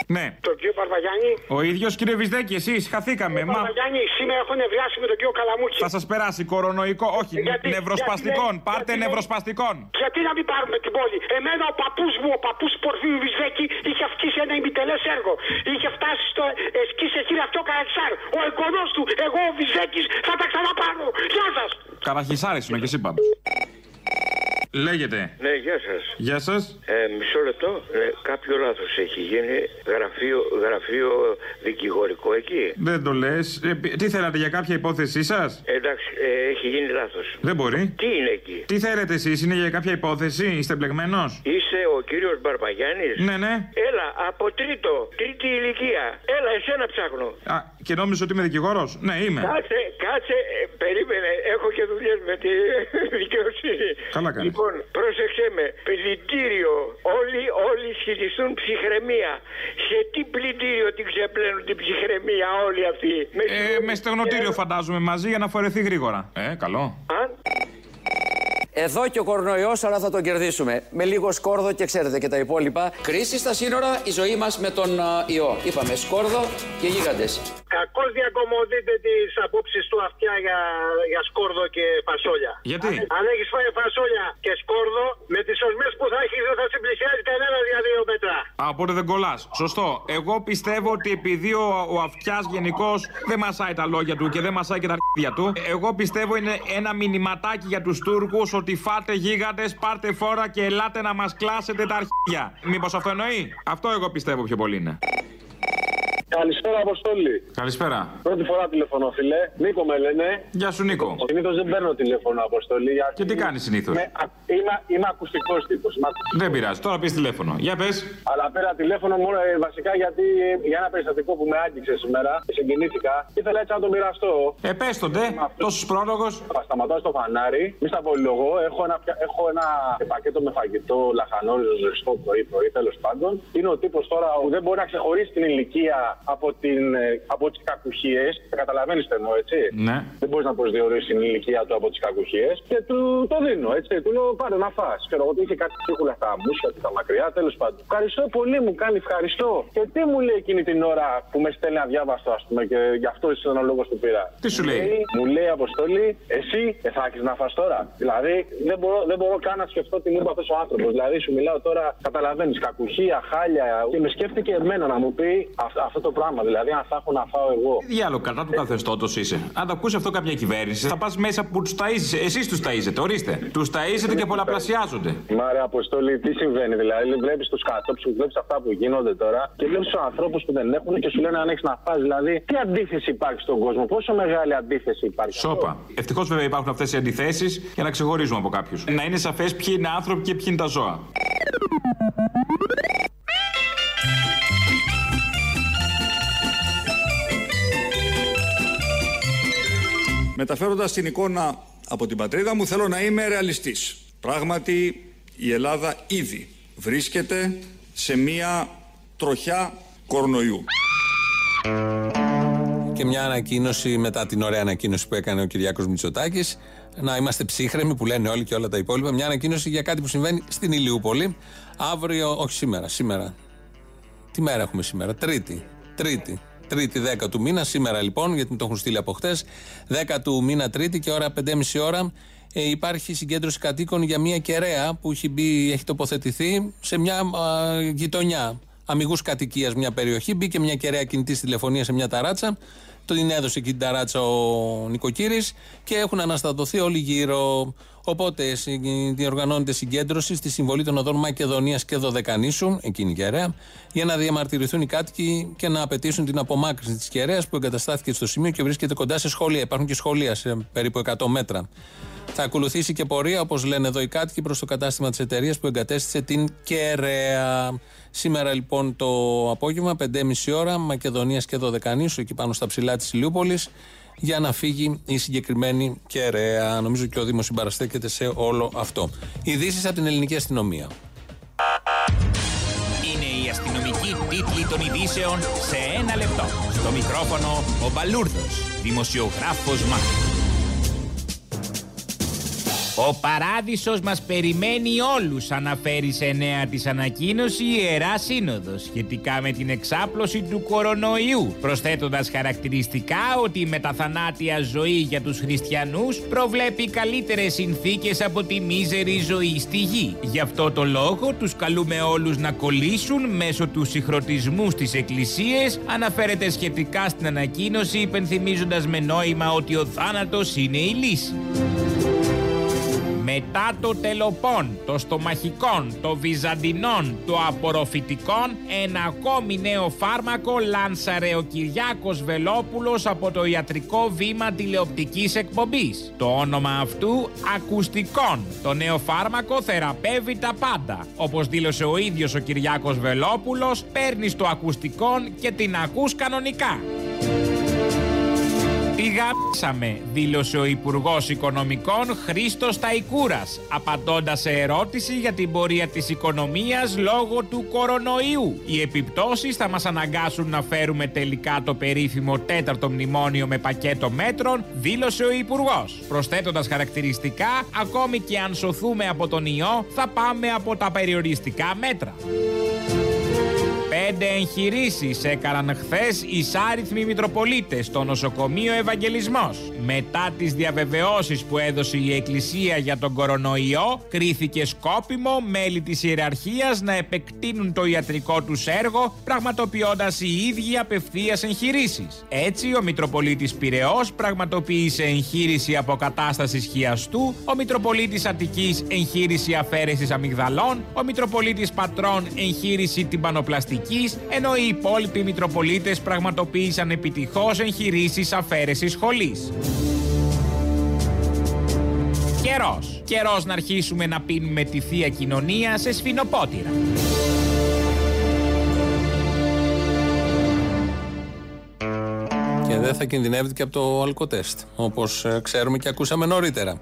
Έλα, έλα. Ναι. Το κύριο Παρβαγιάννη. Ο ίδιος κύριε Βυσδέκη, εσείς χαθήκαμε. Μα Παρβαγιάννη, σήμερα έχω νευριάσει με τον κύριο Καλαμούκη. θα σας περάσει κορονοϊκό, όχι, Γιατί- νευροσπαστικών. γιατί- Πάρτε γιατί- νευροσπαστικών. Γιατί να μην πάρουμε την πόλη; Εμένα ο παππούς μου, ο παππούς Πορφίου Βυζέκη, είχε αυξήσει ένα ημιτελές έργο. Είχε φτάσει στο εσκίσε χειραφτό Καραξάρ. Ο εγγονός του, εγώ ο Βυζέκη, θα τα ξαναπάρω. Γεια σας. Καραχισάρη είναι και εσύ πάντω. Λέγεται. Ναι, γεια σας. Γεια σας. Ε, μισό λεπτό. Ε, κάποιο λάθος έχει γίνει. Γραφείο, γραφείο δικηγορικό εκεί. Δεν το λες. τι θέλατε για κάποια υπόθεσή σας; Εντάξει, ε, έχει γίνει λάθος. Δεν μπορεί. Τι είναι εκεί; Τι θέλετε εσείς, είναι για κάποια υπόθεση, είστε μπλεγμένο. Είσαι ο κύριος Μπαρμπαγιάννης; Ναι, ναι. Έλα, από τρίτο, τρίτη ηλικία. Έλα, εσένα ψάχνω. Α, και νόμιζα ότι είμαι δικηγόρος; Ναι, είμαι. Κάτσε, κάτσε, ε, περίμενε ναι, έχω και δουλειές με τη δικαιοσύνη. Καλά κάνεις. Λοιπόν, πρόσεξε με. Πλυντήριο. Όλοι, όλοι σχετιστούν ψυχραιμία. Σε τι πλυντήριο την ξεπλένουν την ψυχραιμία όλοι αυτοί; Με Ε, με στεγνοτήριο φαντάζομαι μαζί για να φορεθεί γρήγορα. Ε, καλό. Εδώ και ο κορονοϊός, αλλά θα τον κερδίσουμε. Με λίγο σκόρδο και ξέρετε και τα υπόλοιπα. Κρίση στα σύνορα, η ζωή μας με τον α, ιό. Είπαμε σκόρδο και γίγαντες. Κακώς διακομωδείτε τις απόψεις του αυτιά για, για σκόρδο και φασόλια. Γιατί; Αν, αν έχεις φάει φασόλια και σκόρδο, με τις οσμέ που θα έχεις δεν θα σε πλησιάζει κανένα για δύο μέτρα. Α, οπότε δεν κολλάς. Σωστό. Εγώ πιστεύω ότι επειδή ο, ο αυτιάς γενικώς δεν μασάει τα λόγια του και δεν μασάει και τα αρχίδια του, εγώ πιστεύω είναι ένα μηνυματάκι για τους Τούρκους ότι φάτε γίγαντες, πάρτε φόρα και ελάτε να μας κλάσετε τα αρχίδια. Μήπως αυτό εννοεί; Αυτό εγώ πιστεύω πιο πολύ είναι. Καλησπέρα, Αποστόλη. Καλησπέρα. Πρώτη φορά τηλεφωνώ, φίλε. Νίκο με λένε. Γεια σου, Νίκο. Συνήθως δεν παίρνω τηλέφωνο, Αποστόλη. γιατί Και τι κάνεις συνήθως; με- α- Είμαι, είμαι ακουστικός τύπος. Δεν πειράζει, τώρα πεις τηλέφωνο. Για πες. Αλλά πέρα τηλέφωνο μόνο ε, βασικά γιατί ε, για ένα περιστατικό που με άγγιξε σήμερα και συγκινήθηκα. Ήθελα έτσι να το μοιραστώ. Ε, πες τον, ντε. Τόσος πρόλογος. Σταματάω στο φανάρι, μη στα πολυλογώ. Έχω ένα, πια- έχω ένα πακέτο με φαγητό, λαχανόριζο, ζεστό πρωί-πρωί, τέλος πάντων. Είναι ο τύπος τώρα που δεν μπορεί να ξεχωρίσει την ηλικία από, την, ε, από τις κακουχίες. Καταλαβαίνεις τι εννοώ, έτσι. Ναι. Δεν μπορείς να προσδιορίσεις την ηλικία του από τις κακουχίες. Και του το δίνω, έτσι. Του λέω πάρε να φά. Ξέρω εγώ ότι είχε κάτι ψίχουλα στα μουσια του, τα μακριά, τέλος πάντων. Ευχαριστώ πολύ, μου κάνει ευχαριστώ. Και τι μου λέει εκείνη την ώρα που με στέλνει αδιάβαστο, ας πούμε, και γι' αυτό είσαι ο λόγος που πήρα. Τι σου λέει; Μου λέει Αποστόλη, εσύ ε, θα έχει να φας τώρα. Δηλαδή δεν μπορώ, δεν μπορώ καν να σκεφτώ τι μου είπε αυτός ο άνθρωπος. Δηλαδή σου μιλάω τώρα, καταλαβαίνεις, κακουχία, χάλια. Και με σκέφτηκε εμένα να μου πει αυ- αυτό το πράγμα. Δηλαδή αν θα έχω να φάω εγώ. Τι διάλογο κατά του καθεστώτος είσαι. Αν το ακούσει αυτό κάποια κυβέρνηση, θα πας μέσα που τους ταΐζεσαι. Εσείς τους ταΐζετε, ορίστε. Τους ταΐζετε και πολλαπλασιάζονται. Μάρε Αποστόλη, τι συμβαίνει. Δηλαδή βλέπεις τους κατόψους, βλέπεις αυτά που γίνονται τώρα και βλέπεις τους ανθρώπους που δεν έχουν και σου λένε αν έχεις να φας. Δηλαδή τι αντίθεση υπάρχει στον κόσμο, πόσο μεγάλη αντίθεση υπάρχει. Σόπα. Ευτυχώς βέβαια υπάρχουν αυτές οι αντιθέσεις για να ξεχωρίζουμε από κάποιους. Να είναι σαφές ποιοι είναι άνθρωποι και ποιοι είναι τα ζώα. Μεταφέροντας την εικόνα από την πατρίδα μου θέλω να είμαι ρεαλιστής. Πράγματι η Ελλάδα ήδη βρίσκεται σε μία τροχιά κορονοϊού. Και μια ανακοίνωση μετά την ωραία ανακοίνωση που έκανε ο Κυριάκος Μητσοτάκης. Να είμαστε ψύχρεμοι που λένε όλοι και όλα τα υπόλοιπα. Μια ανακοίνωση για κάτι που συμβαίνει στην Ηλιούπολη. Αύριο, όχι σήμερα, σήμερα. Τι μέρα έχουμε σήμερα, Τρίτη. Τρίτη. Τρίτη 10 του μήνα, σήμερα λοιπόν, γιατί μου το έχουν στείλει από χτες. 10 του μήνα Τρίτη και ώρα 5.30 ώρα ε, υπάρχει συγκέντρωση κατοίκων για μια κεραία που έχει, μπει, έχει τοποθετηθεί σε μια α, γειτονιά. Αμυγούς κατοικίας μια περιοχή. Μπήκε μια κεραία κινητή τηλεφωνία σε μια ταράτσα. Την έδωσε εκεί την ταράτσα ο νοικοκύρης και έχουν αναστατωθεί όλοι γύρω. Οπότε συ- διοργανώνεται συγκέντρωση στη συμβολή των οδών Μακεδονίας και Δωδεκανήσου, εκείνη η κεραία, για να διαμαρτυρηθούν οι κάτοικοι και να απαιτήσουν την απομάκρυνση της κεραίας που εγκαταστάθηκε στο σημείο και βρίσκεται κοντά σε σχολεία. Υπάρχουν και σχολεία σε περίπου 100 μέτρα. Θα ακολουθήσει και πορεία, όπως λένε εδώ οι κάτοικοι, προς το κατάστημα της εταιρείας που εγκατέστησε την Κεραία. Σήμερα λοιπόν το απόγευμα, 5.30 ώρα, Μακεδονίας και Δωδεκανήσου, εκεί πάνω στα ψηλά της Ηλιούπολης, για να φύγει η συγκεκριμένη Κεραία. Νομίζω και ο Δήμος συμπαραστέκεται σε όλο αυτό. Ειδήσεις από την ελληνική αστυνομία. Είναι η αστυνομική τίτλη των ειδήσεων σε ένα λεπτό. Στο μικρόφωνο ο Μπαλούρδος, δημοσιογράφος Μάρκος. Ο παράδεισος μας περιμένει όλους, αναφέρεις σε νέα της ανακοίνωση η Ιερά Σύνοδος σχετικά με την εξάπλωση του κορονοϊού, προσθέτοντας χαρακτηριστικά ότι η μεταθανάτια ζωή για τους χριστιανούς προβλέπει καλύτερες συνθήκες από τη μίζερη ζωή στη γη. Γι' αυτό το λόγο τους καλούμε όλους να κολλήσουν μέσω του συγχρονισμού στις εκκλησίες, αναφέρεται σχετικά στην ανακοίνωση υπενθυμίζοντας με νόημα ότι ο θάνατος είναι η λύση. Μετά το τελοπών, το στομαχικών, το βυζαντινών, το απορροφητικών, ένα ακόμη νέο φάρμακο λάνσαρε ο Κυριάκος Βελόπουλος από το ιατρικό βήμα τηλεοπτικής εκπομπής. Το όνομα αυτού ακουστικών. Το νέο φάρμακο θεραπεύει τα πάντα. Όπως δήλωσε ο ίδιος ο Κυριάκος Βελόπουλος, παίρνεις το ακουστικόν και την ακούς κανονικά. Τη γάμισαμε, δήλωσε ο Υπουργός Οικονομικών Χρήστος Ταϊκούρας, απαντώντας σε ερώτηση για την πορεία της οικονομίας λόγω του κορονοϊού. Οι επιπτώσεις θα μας αναγκάσουν να φέρουμε τελικά το περίφημο τέταρτο μνημόνιο με πακέτο μέτρων, δήλωσε ο Υπουργός. Προσθέτοντας χαρακτηριστικά, ακόμη και αν σωθούμε από τον ιό, θα πάμε από τα περιοριστικά μέτρα. Πέντε εγχειρήσεις έκαναν χθες εισάριθμοι Μητροπολίτες στο νοσοκομείο Ευαγγελισμός. Μετά τις διαβεβαιώσεις που έδωσε η Εκκλησία για τον κορονοϊό, κρίθηκε σκόπιμο μέλη της ιεραρχίας να επεκτείνουν το ιατρικό τους έργο, πραγματοποιώντας οι ίδιοι απευθείας εγχειρήσεις. Έτσι, ο Μητροπολίτης Πυραιό πραγματοποίησε εγχείρηση αποκατάστασης χιαστού, ο Μητροπολίτης Αττικής εγχείρηση αφαίρεσης αμυγδαλών, ο Μητροπολίτης Πατρών εγχείρηση τυμπανοπλαστική ενώ οι υπόλοιποι Μητροπολίτες πραγματοποίησαν επιτυχώς εγχειρήσεις αφαίρεσης σχολής. Καιρός. Καιρός να αρχίσουμε να πίνουμε τη Θεία Κοινωνία σε σφινοπότηρα. Και δεν θα κινδυνεύετε και από το αλκοτέστ, όπως ε, ξέρουμε και ακούσαμε νωρίτερα.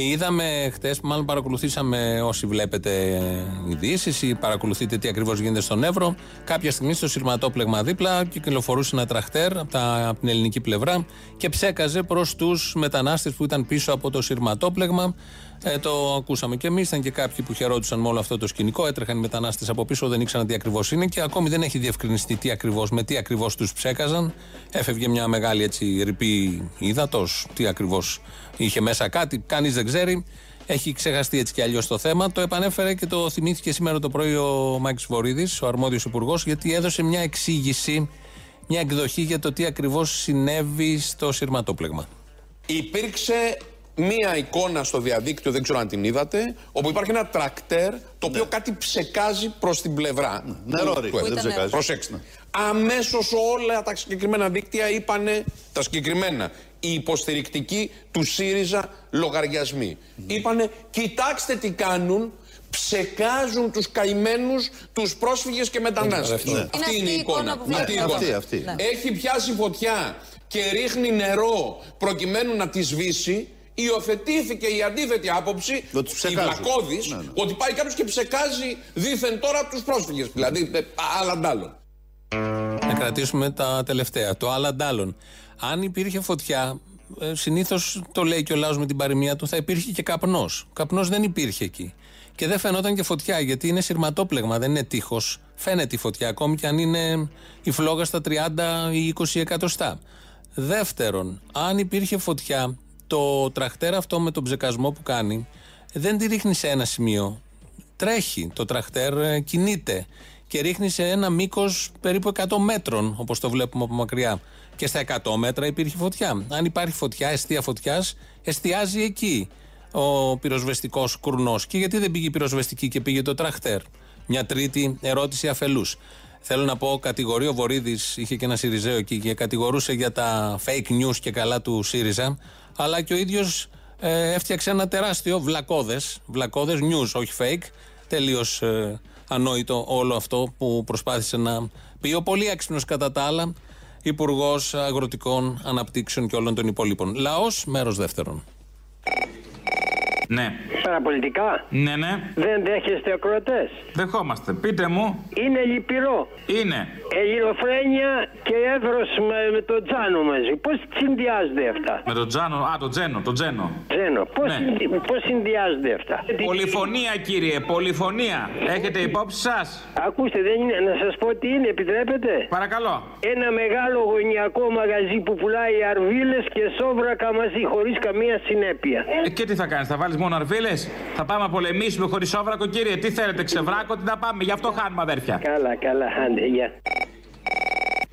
Είδαμε χτες, μάλλον παρακολουθήσαμε όσοι βλέπετε ειδήσεις ή παρακολουθείτε τι ακριβώς γίνεται στον Εύρο. Κάποια στιγμή στο σειρματόπλεγμα δίπλα κυκλοφορούσε ένα τραχτέρ από, τα, από την ελληνική πλευρά και ψέκαζε προς τους μετανάστες που ήταν πίσω από το σειρματόπλεγμα. Ε, το ακούσαμε και εμείς. Ήταν και κάποιοι που χαιρόντουσαν με όλο αυτό το σκηνικό. Έτρεχαν οι μετανάστες από πίσω, δεν ήξεραν τι ακριβώς είναι και ακόμη δεν έχει διευκρινιστεί τι ακριβώς, με τι ακριβώς τους ψέκαζαν. Έφευγε μια μεγάλη έτσι ρηπή ύδατος. Τι ακριβώς είχε μέσα κάτι, κανείς δεν ξέρει. Έχει ξεχαστεί έτσι κι αλλιώς το θέμα. Το επανέφερε και το θυμήθηκε σήμερα το πρωί ο Μάκη Βορύδης, ο αρμόδιος υπουργός, γιατί έδωσε μια εξήγηση, μια εκδοχή για το τι ακριβώς συνέβη στο σειρματόπλεγμα. Υπήρξε μία εικόνα στο διαδίκτυο, δεν ξέρω αν την είδατε, όπου υπάρχει ένα τρακτέρ το οποίο κάτι ψεκάζει προς την πλευρά. Νερό του- ρίχνει, του δεν έδρου. ψεκάζει. Προσέξτε. Αμέσως όλα τα συγκεκριμένα δίκτυα είπανε τα συγκεκριμένα. Οι υποστηρικτικοί του ΣΥΡΙΖΑ λογαριασμοί. Είπανε, κοιτάξτε τι κάνουν, ψεκάζουν τους καημένους, τους πρόσφυγες και μετανάστες. Ναι. Αυτή Είναι είναι η εικόνα. που Αυτή η βλέπουμε. εικόνα. Αυτή, αυτή. Ναι. Έχει πιάσει φωτιά και ρίχνει νερό προκειμένου να τη σβήσει. Υιοθετήθηκε η αντίθετη άποψη, η ψεκάζουν. Βλακώδης, Ναι, ναι. ότι πάει κάποιος και ψεκάζει δήθεν τώρα τους πρόσφυγες. Δηλαδή, ε, άλλα αντάλλων. Να κρατήσουμε τα τελευταία. Το άλλα αντάλλων. Αν υπήρχε φωτιά, συνήθως το λέει και ο λαό με την παροιμία του, θα υπήρχε και καπνός. Καπνός δεν υπήρχε εκεί. Και δεν φαινόταν και φωτιά, γιατί είναι σειρματόπλεγμα, δεν είναι τείχος. Φαίνεται η φωτιά, ακόμη και αν είναι η φλόγα στα 30 ή 20 εκατοστά. Δεύτερον, αν υπήρχε φωτιά, το τραχτέρ αυτό με τον ψεκασμό που κάνει δεν τη ρίχνει σε ένα σημείο. Τρέχει. Το τραχτέρ ε, κινείται και ρίχνει σε ένα μήκος περίπου 100 μέτρων, όπως το βλέπουμε από μακριά. Και στα 100 μέτρα υπήρχε φωτιά. Αν υπάρχει φωτιά, αιστεία φωτιάς, εστιάζει εκεί ο πυροσβεστικός κουρνός. Και γιατί δεν πήγε η πυροσβεστική και πήγε το τραχτέρ; Μια τρίτη ερώτηση αφελούς. Θέλω να πω, κατηγορεί ο Βορύδης, είχε και ένα Σιριζέο εκεί και κατηγορούσε για τα fake news και καλά του ΣΥΡΙΖΑ, αλλά και ο ίδιος ε, έφτιαξε ένα τεράστιο βλακώδες, βλακώδες news, όχι fake, τελείως ε, ανόητο όλο αυτό που προσπάθησε να πει ο πολύ έξυπνο κατά τα άλλα Υπουργός Αγροτικών Αναπτύξεων και όλων των υπόλοιπων. Λαός, μέρος δεύτερον. Ναι. Παραπολιτικά. Ναι, ναι. Δεν δέχεστε ακροατές. Δεχόμαστε. Πείτε μου. Είναι λυπηρό. Είναι. Ελληνοφρένια και εύρο με, με τον Τζάνο μαζί. Πώς συνδυάζονται αυτά; Με τον Τζάνο. Α, τον Τζένο. Τον Τζένο. Τζένο, πώς Ναι. πώς συνδυάζονται αυτά; Πολυφωνία, κύριε. Πολυφωνία. Έχετε υπόψη σας; Ακούστε, δεν είναι, να σας πω τι είναι, επιτρέπετε; Παρακαλώ. Ένα μεγάλο γωνιακό μαγαζί που πουλάει αρβίλες και σόβρακα μαζί, χωρίς καμία συνέπεια. Ε, και τι θα κάνεις, θα βάλεις μόνο αρβίλες; Θα πάμε να πολεμήσουμε χωρίς όβρακο, κύριε. Τι θέλετε, ξεβράκο, τι να πάμε. Γι' αυτό χάνουμε, αδέρφια. Καλά, καλά, άντε, γεια.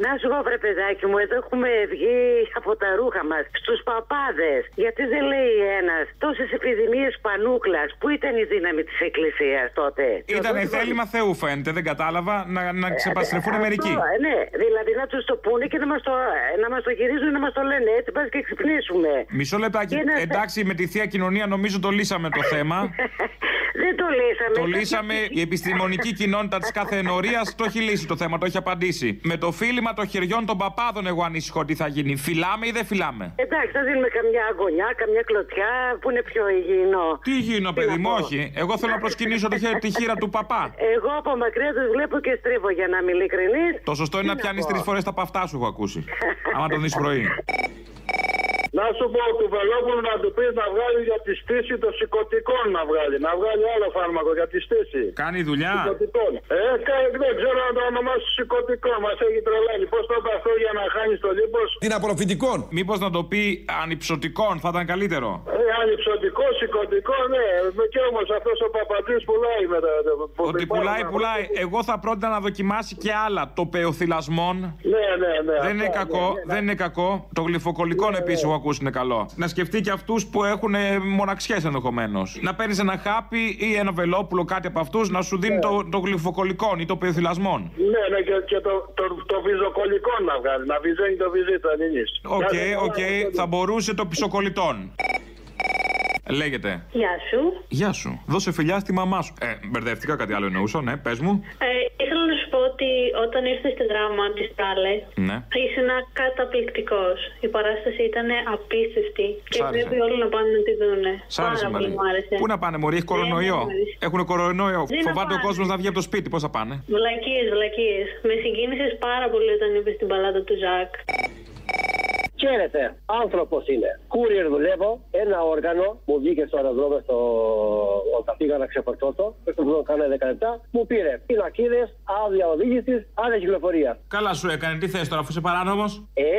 Να σου πω, βρε παιδάκι μου, εδώ έχουμε βγει από τα ρούχα μας στους παπάδες. Γιατί δεν λέει ένας τόσες επιδημίες πανούκλας. Πού ήταν η δύναμη της Εκκλησίας τότε; Ήταν Και ο θέλημα Θεού, φαίνεται. Δεν κατάλαβα να, να ξεπαστρεφούν μερικοί. Αυτό, ε, ναι, δηλαδή να τους το πούνε και να μας το, να μας το γυρίζουν να μας το λένε έτσι, πας και ξυπνήσουμε. Μισό λεπτάκι. Και να- Εντάξει, με τη θεία κοινωνία νομίζω το λύσαμε το θέμα. Δεν το λύσαμε. Το λύσαμε. Η επιστημονική κοινότητα της κάθε ενορίας το έχει λύσει το θέμα, το έχει απαντήσει. Με το φίλημα των χεριών των παπάδων, εγώ ανησυχώ τι θα γίνει. Φυλάμε ή δεν φυλάμε; Εντάξει, θα δίνουμε καμιά αγωνιά, καμιά κλωτσιά που είναι πιο υγιεινό. Τι υγιεινό, Τι παιδί να μου, πω. όχι. Εγώ θέλω να προσκυνήσω το χέρι- τη χείρα του παπά. Εγώ από μακριά τους βλέπω και στρίβω για να είμαι ειλικρινής. Το σωστό είναι να πιάνεις τρεις φορές τα παυτά σου, έχω ακούσει. Άμα τον δεις πρωί. Να σου πω του Βελόπουλου να του πεις να βγάλει για τη στήση των σηκωτικών να βγάλει. Να βγάλει άλλο φάρμακο για τη στήση. Κάνει δουλειά. Σηκωτικών. Ε, κα- δεν ξέρω να το ονομάσει σηκωτικό. Μας έχει τρελάνει. Πώς το είπε αυτό για να χάνεις το λίπος; Την απορροφητικών. Μήπως να το πει ανυψωτικών, θα ήταν καλύτερο. Ε, ανυψωτικός, σηκωτικός, ναι. Και όμως αυτός ο παπατζή πουλάει μετά. Ότι πουλάει, πουλάει. Εγώ θα πρότεινα να δοκιμάσει και άλλα. Το πεοθυλασμόν. Ναι, ναι, ναι. Δεν είναι αυτά, κακό, ναι, ναι. δεν είναι κακό. Το γλειφοκωλικό επίσης έχω ακούσει είναι καλό. Να σκεφτεί και αυτούς που έχουν μοναξιές ενδεχομένως. Να παίρνεις ένα χάπι ή ένα βελόπουλο, κάτι από αυτούς, να σου δίνει το, το γλειφοκωλικό ή το πεοθυλασμόν. Ναι, ναι, και, και το, το, το βυζοκολικό να βγάλει. Να βυζαίνει το βυζί του Ελληνής. OK, OK, θα μπορούσε το πισοκολλητόν. Λέγεται. Γεια σου. Γεια σου. Δώσε φιλιά στη μαμά σου. Ε, μπερδεύτηκα, κάτι άλλο εννοούσα, ναι, πες μου. Ε, ήθελα να σου πω ότι όταν ήρθες στη δράμα τη Πράλες, Ναι. ήσουν καταπληκτικός. Η παράσταση ήταν απίστευτη. Και Σ' άρεσε. πρέπει όλοι να πάνε να τη δούνε. Σ' άρεσε, Πάρα πολύ Μαρία. μου άρεσε. Πού να πάνε, Μωρή, έχει κορονοϊό; Ναι, μου άρεσε. Έχουν κορονοϊό. Δεν να Φοβάται ο πάνε. κόσμος να βγει από το σπίτι. Πώς θα πάνε; Βλακίες, βλακίες. Με συγκίνησες πάρα πολύ όταν είπες την παλάτα του Ζακ. Χαίρετε, άνθρωπος είναι. Courier δουλεύω, ένα όργανο μου βγήκε στο αεροδρόμιο στο... όταν πήγα να ξεφορτώσω. Πρέπει να κάνω 10 λεπτά. Μου πήρε πινακίδε, άδεια οδήγησης, άδεια κυκλοφορία. Καλά σου έκανε, τι θες τώρα, αφού είσαι παράνομος;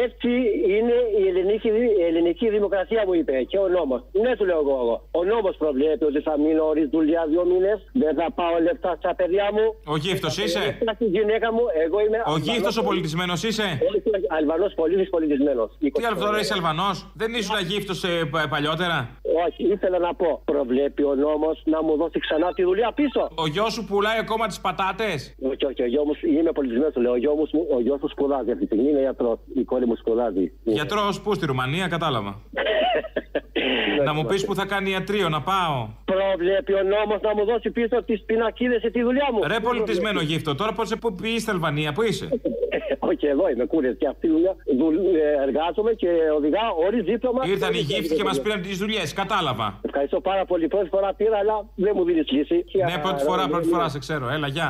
Έτσι είναι η ελληνική, η ελληνική δημοκρατία, μου είπε και ο νόμος. Ναι, του λέω εγώ. Ο νόμος προβλέπει ότι θα μείνω χωρί δουλειά δύο μήνες. Δεν θα πάω λεφτά στα παιδιά μου. Ο γύφτος είσαι; Λεφτά Στη γυναίκα μου, εγώ είμαι. Ο γύφτος ο πολιτισμένος είσαι; Αλβανός πολίτης πολιτισμένος. Τι άλλο τώρα είσαι Αλβανός; Δεν ήσουν γύφτο παλιότερα; Όχι, ήθελα να πω. Προβλέπει ο νόμος να μου δώσει ξανά τη δουλειά πίσω. Ο γιος σου πουλάει ακόμα τις πατάτες; Όχι, όχι, ο γιος μου είμαι πολιτισμένο, του λέω. Ο γιος μου, ο γιος μου σπουδάζει αυτή τη στιγμή, είναι γιατρός. Η κόρη μου σπουδάζει. Γιατρός, πού στη Ρουμανία, κατάλαβα. να μου πεις που θα κάνει ιατρείο, να πάω. Προβλέπει ο νόμος να μου δώσει πίσω τις πινακίδες και τη δουλειά μου. Ρε πολιτισμένο γύφτο, τώρα πώς σε πού είσαι Αλβανία, πού είσαι; Όχι, εδώ είμαι κούρε και αυτή τη δουλειά. Δουλ- ε, Εργάζομαι και οδηγάω χωρί δίπλωμα. Ήρθαν οι χωρίς γύφτοι και μας δίπλωμα. πήραν τις δουλειές, κατάλαβα. Ευχαριστώ πάρα πολύ. Πρώτη φορά πήρα, αλλά δεν μου δίνεις λύση. Ναι, πρώτη φορά, πρώτη φορά σε ξέρω. Έλα, γεια.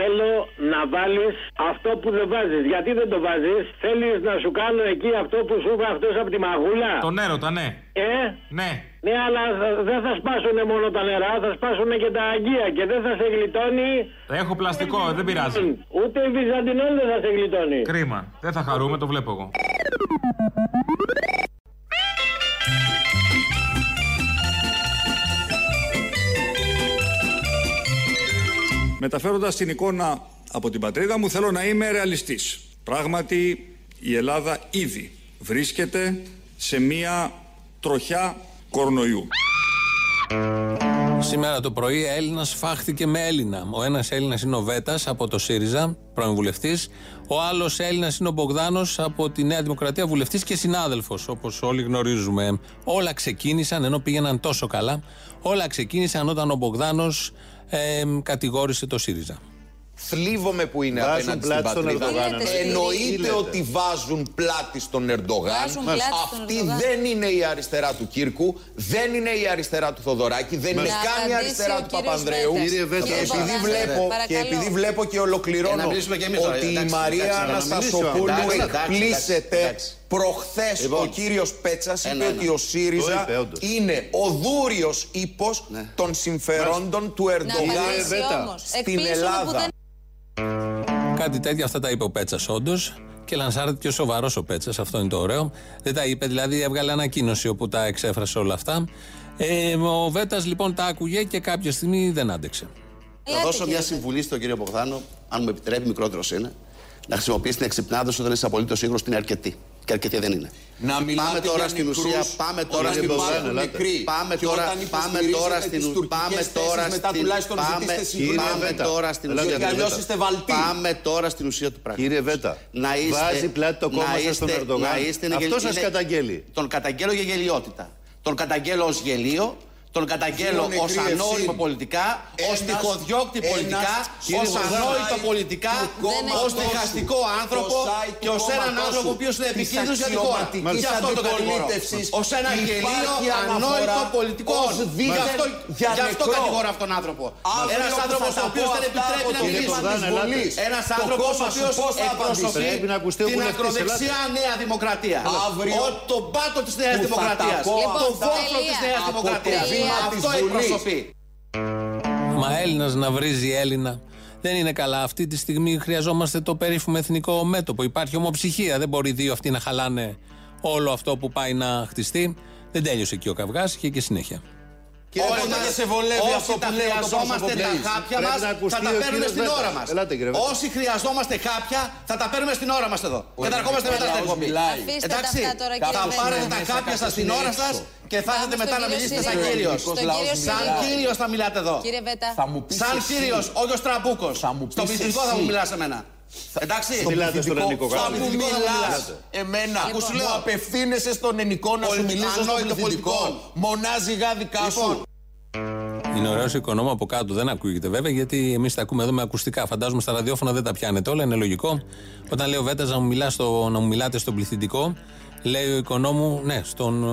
Θέλω να βάλεις αυτό που δεν βάζεις. Γιατί δεν το βάζεις, θέλεις να σου κάνω εκεί αυτό που σου είπα αυτός από τη μαγούλα; Τον έρωτα, ναι. Ε, Ναι. Ναι, αλλά θα- δεν θα σπάσουν μόνο τα νερά, θα σπάσουν και τα αγγεία και δεν θα σε γλιτώνει. Έχω πλαστικό, δεν πειράζει. Ούτε η Βυζαντινόλ δεν θα σε γλιτώνει. Κρίμα. Δεν θα χαρούμε, το βλέπω εγώ. Μεταφέροντας την εικόνα από την πατρίδα μου θέλω να είμαι ρεαλιστής. Πράγματι η Ελλάδα ήδη βρίσκεται σε μία τροχιά κορονοϊού. Σήμερα το πρωί Έλληνας φάχθηκε με Έλληνα. Ο ένας Έλληνας είναι ο Βέτας από το ΣΥΡΙΖΑ, πρώην βουλευτής. Ο άλλος Έλληνας είναι ο Μπογδάνος από τη Νέα Δημοκρατία, βουλευτής και συνάδελφος, όπως όλοι γνωρίζουμε. Όλα ξεκίνησαν, ενώ πήγαιναν τόσο καλά, όλα ξεκίνησαν όταν ο Μπογδάνος ε, κατηγόρησε το ΣΥΡΙΖΑ. Θλίβομαι που είναι Βάζουν απέναντι στην πλάτη στον πατρίδα. Ερντογάν, εννοείται. Τι Εννοείται λέτε. ότι βάζουν πλάτη στον Ερντογάν. Βάζουν πλάτη στον Αυτή Ερντογάν. δεν είναι η αριστερά του Κύρκου, δεν είναι η αριστερά του Θοδωράκη, δεν είναι Να καν η απαντήσει αριστερά ο του κύριος Παπανδρέου. Βέτας. Κύριε Και Βέτα, επειδή Παπανδρέου, βλέπω, και παρακαλώ. επειδή βλέπω και Ε, ολοκληρώνω να μιλήσουμε κι εμείς τώρα, ότι η εντάξει, Μαρία εντάξει, να Αναστασοπούλου μιλήσουμε. Εντάξει, εντάξει, εκπλήσεται εντάξει. προχθές Λοιπόν, ο κύριος Πέτσας είπε ένα, ότι ένα. ο ΣΥΡΙΖΑ Το είπε, όντως. είναι ο δούριος ύπος των συμφερόντων του Ερντογάν στην Ελλάδα. Κάτι τέτοια αυτά τα είπε ο Πέτσας όντως. Και λανσάρεται και ο σοβαρός ο Πέτσας, αυτό είναι το ωραίο. Δεν τα είπε, δηλαδή έβγαλε ανακοίνωση όπου τα εξέφρασε όλα αυτά. Ε, ο Βέτας λοιπόν τα άκουγε και κάποια στιγμή δεν άντεξε. Θα δώσω μια συμβουλή στον κύριο Μπογδάνο, αν μου επιτρέπει, μικρότερος είναι, να χρησιμοποιήσει την εξυπνάδωση όταν είσαι απολύτως σίγουρο ότι είναι αρκετή. Και αρκετή δεν είναι. Να μιλάτε πάμε τώρα για στην νεκρούς, ουσία. Πάμε τώρα όταν στην υπάρχουν ουσία. νεκροί. Πάμε Και τώρα, όταν πάμε υποστηρίζετε τώρα τις στην ουσία. τουρκικές Πάμε θέσεις, τώρα μετά στην τουλάχιστον πάμε, ζητήστε συγγνώμη. πάμε Βέτα. τώρα στην Ελάτε, ουσία. γιατί του αλλιώς Βέτα. είστε βαλτοί. Πάμε τώρα στην ουσία του πράγματος. Κύριε Βέτα, να είστε, βάζει πλάτη το κόμμα να σας στον είστε- Ερντογάν. να είστε- είναι Αυτό γελ- σας είναι- καταγγέλει. Τον καταγγέλω για γελιότητα. Τον καταγγέλω ως γελίο τον καταγγέλω Φίλο ως νεκρή ανώριμο Ευσύν. πολιτικά, ως Ένας- τυχοδιώκτη ένας- πολιτικά, κύριε ως Βαρδάη, ανόητο πολιτικά, του κόμματος ως διχαστικό άνθρωπο το site του και ως έναν κόμματός άνθρωπο ο σου, οποίος είναι της επικίνδυνος για την χώρα. αξιωματικής Γι' αυτό το κατηγορώ. αντιπολίτευσης. Ω ένα γελίο, Υπάρχει ανόητο αναφορά πολιτικό. ως Γι' δίθεν αυτό, για γι' αυτό νεκρό. κατηγορώ αυτόν τον άνθρωπο. Αύριο Ένας που άνθρωπος θα ο τα οποίος πω δεν αυτά επιτρέπει από να το μιλήσει. βήμα της Βουλής. Ένας Το άνθρωπος ο κόμμα σου οποίος πώς θα εκπροσωπεί απαντήσει. Πρέπει να ακουστεί ο την βουλευτής, ακροδεξιά Νέα Δημοκρατία. Αύριο Ο- Τον πάτο της Νέας που θα Δημοκρατίας. τα πω Το αυτά βόθρο της Νέας από το Δημοκρατία. Βήμα της Αυτό Βουλής. εκπροσωπεί. Μα Έλληνας να βρίζει Έλληνα. Δεν είναι καλά. Αυτή τη στιγμή χρειαζόμαστε το περίφημο εθνικό μέτωπο. Υπάρχει ομοψυχία. Δεν μπορεί δύο αυτοί να χαλάνε όλο αυτό που πάει να χτιστεί. Δεν τέλειωσε εκεί ο καυγάς, είχε και συνέχεια. Όλοι Βέτα, τα- σε βολεύει όσοι αυτό τα που λέει ο χρειαζόμαστε τα Κοσμοπολίτης. χάπια Πρέπει μας να ακουστεί θα τα ο παίρνουμε κύριος στην Βέτα. ώρα μας. Ελάτε, κύριε Βέτα. Όσοι χρειαζόμαστε χάπια θα τα παίρνουμε στην ώρα μας εδώ. Και θα ερχόμαστε μετά στην λαός εκπομπή. μιλάει. Αφήστε τα Εντάξει, αυτά τώρα, κύριε θα Βέτα. πάρετε τα Μέσα χάπια σας στην καθώς ώρα είναι σας έξω. και θα έρθετε Πάμε μετά στον να κύριο μιλήσετε σαν Συρίλο. κύριος. Στον κύριο Σαν Συρίλο. κύριος θα μιλάτε εδώ. Κύριε Βέτα. Θα μου πεις Σαν εσύ. κύριος, όχι ως τραμπούκος. Θα μου Στο πεις πληθυντικό θα εσύ. μου μιλάς εμένα. Εντάξει. Μιλάτε στον ελληνικό Στο κανάλι. πληθυντικό θα μου μιλάς. Εμένα, Ακούς, μου λέω. απευθύνεσαι στον ενικό να σου Πολι- μιλήσω στο ανόητο πληθυντικό. πολιτικό. Μονάζει γάδικα Λοιπόν, σου. Είναι ωραίος οικονόμο από κάτω, δεν ακούγεται βέβαια, γιατί εμείς τα ακούμε εδώ με ακουστικά. Φαντάζομαι στα ραδιόφωνα δεν τα πιάνετε όλα, είναι λογικό. Όταν λέει ο Βέτας να, μου μιλά στο, να μου μιλάτε στον πληθυντικό, λέει ο οικονόμου, ναι, στον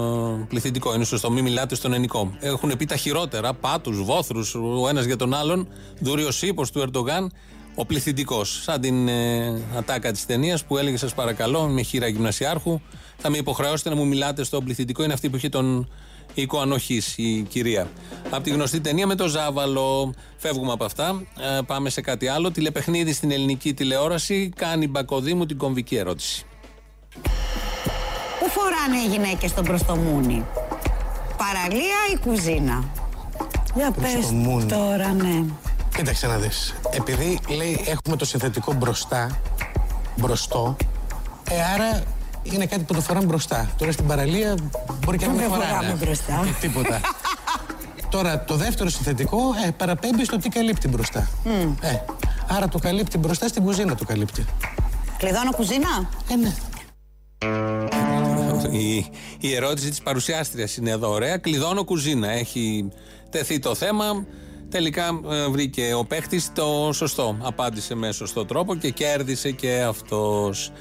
ε, πληθυντικό. Είναι σωστό, μην μιλάτε στον ενικό. Έχουν πει τα χειρότερα, πάτους, βόθρους, ο ένας για τον άλλον, δούριο ύπο του Ερντογάν. Ο πληθυντικός, σαν την ε, ατάκα της ταινίας που έλεγε: Σας παρακαλώ, με χείρα γυμνασιάρχου, θα με υποχρεώσετε να μου μιλάτε στον πληθυντικό. Είναι αυτή που είχε τον οίκο ανοχής, η κυρία. Από τη γνωστή ταινία με το Ζάβαλο. Φεύγουμε από αυτά. Ε, πάμε σε κάτι άλλο. Τηλεπαιχνίδι στην ελληνική τηλεόραση. Κάνει Μπακοδήμου την κομβική ερώτηση. Πού φοράνε οι γυναίκες στον προστομούνι. Παραλία ή κουζίνα; Για πες Προστομούνι. τώρα, ναι. Κοίταξε να δεις. Επειδή λέει έχουμε το συνθετικό μπροστά, μπροστό, ε, άρα είναι κάτι που το φοράμε μπροστά. Τώρα στην παραλία μπορεί και να Δεν μην το φοράνε. φοράμε μπροστά. Ε, Τίποτα. Τώρα το δεύτερο συνθετικό ε, παραπέμπει στο τι καλύπτει μπροστά. Μμ. Ε, άρα το καλύπτει μπροστά στην κουζίνα το καλύπτει. Κλειδώνω κουζίνα; Ε, ναι. Η, η ερώτηση της παρουσιάστριας είναι εδώ ωραία. Κλειδώνω κουζίνα. Έχει τεθεί το θέμα. Τελικά ε, βρήκε ο παίχτης το σωστό. Απάντησε με σωστό τρόπο και κέρδισε και αυτός.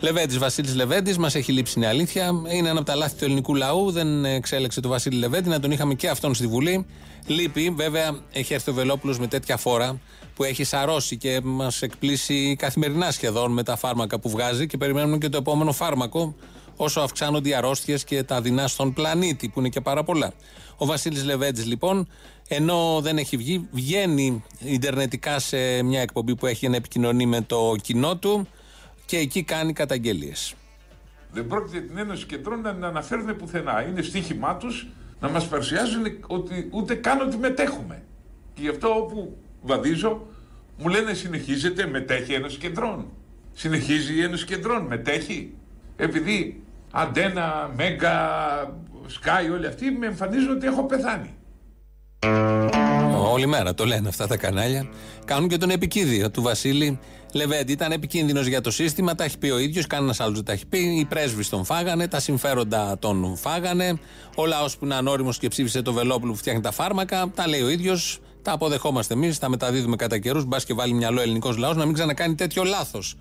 Λεβέντης, Βασίλης Λεβέντης, μας έχει λείψει είναι αλήθεια. Είναι ένα από τα λάθη του ελληνικού λαού. Δεν εξέλεξε το Βασίλη Λεβέντη, να τον είχαμε και αυτόν στη Βουλή. Λείπει, βέβαια, έχει έρθει ο Βελόπουλος με τέτοια φόρα που έχει σαρώσει και μας εκπλήσει καθημερινά σχεδόν με τα φάρμακα που βγάζει και περιμένουμε και το επόμενο φάρμακο όσο αυξάνονται οι αρρώστιες και τα δεινά στον πλανήτη, που είναι και πάρα πολλά. Ο Βασίλης Λεβέντης, λοιπόν, ενώ δεν έχει βγει, βγαίνει ιντερνετικά σε μια εκπομπή που έχει για να επικοινωνεί με το κοινό του και εκεί κάνει καταγγελίες. Δεν πρόκειται την Ένωση Κεντρών να την αναφέρουν πουθενά. Είναι στοίχημά τους να μας παρουσιάζουν ότι ούτε καν ότι μετέχουμε. Και γι' αυτό όπου βαδίζω μου λένε συνεχίζεται, μετέχει η Ένωση Κεντρών. Συνεχίζει η Ένωση Κεντρών, μετέχει. Επειδή Αντένα, Μέγκα, Sky, όλοι αυτοί με εμφανίζουν ότι έχω πεθάνει. Όλη μέρα το λένε αυτά τα κανάλια. Κάνουν και τον επικίδιο του Βασίλη Λεβέντη. Ήταν επικίνδυνος για το σύστημα, τα έχει πει ο ίδιος, κανένας άλλος δεν τα έχει πει. Οι πρέσβεις τον φάγανε, τα συμφέροντα τον φάγανε. Ο λαός που είναι ανώριμος και ψήφισε το Βελόπουλο που φτιάχνει τα φάρμακα, τα λέει ο ίδιος. Τα αποδεχόμαστε εμείς, τα μεταδίδουμε κατά καιρούς. Μπας και βάλει μυαλό ελληνικός λαός να μην ξανακάνει τέτοιο λάθος.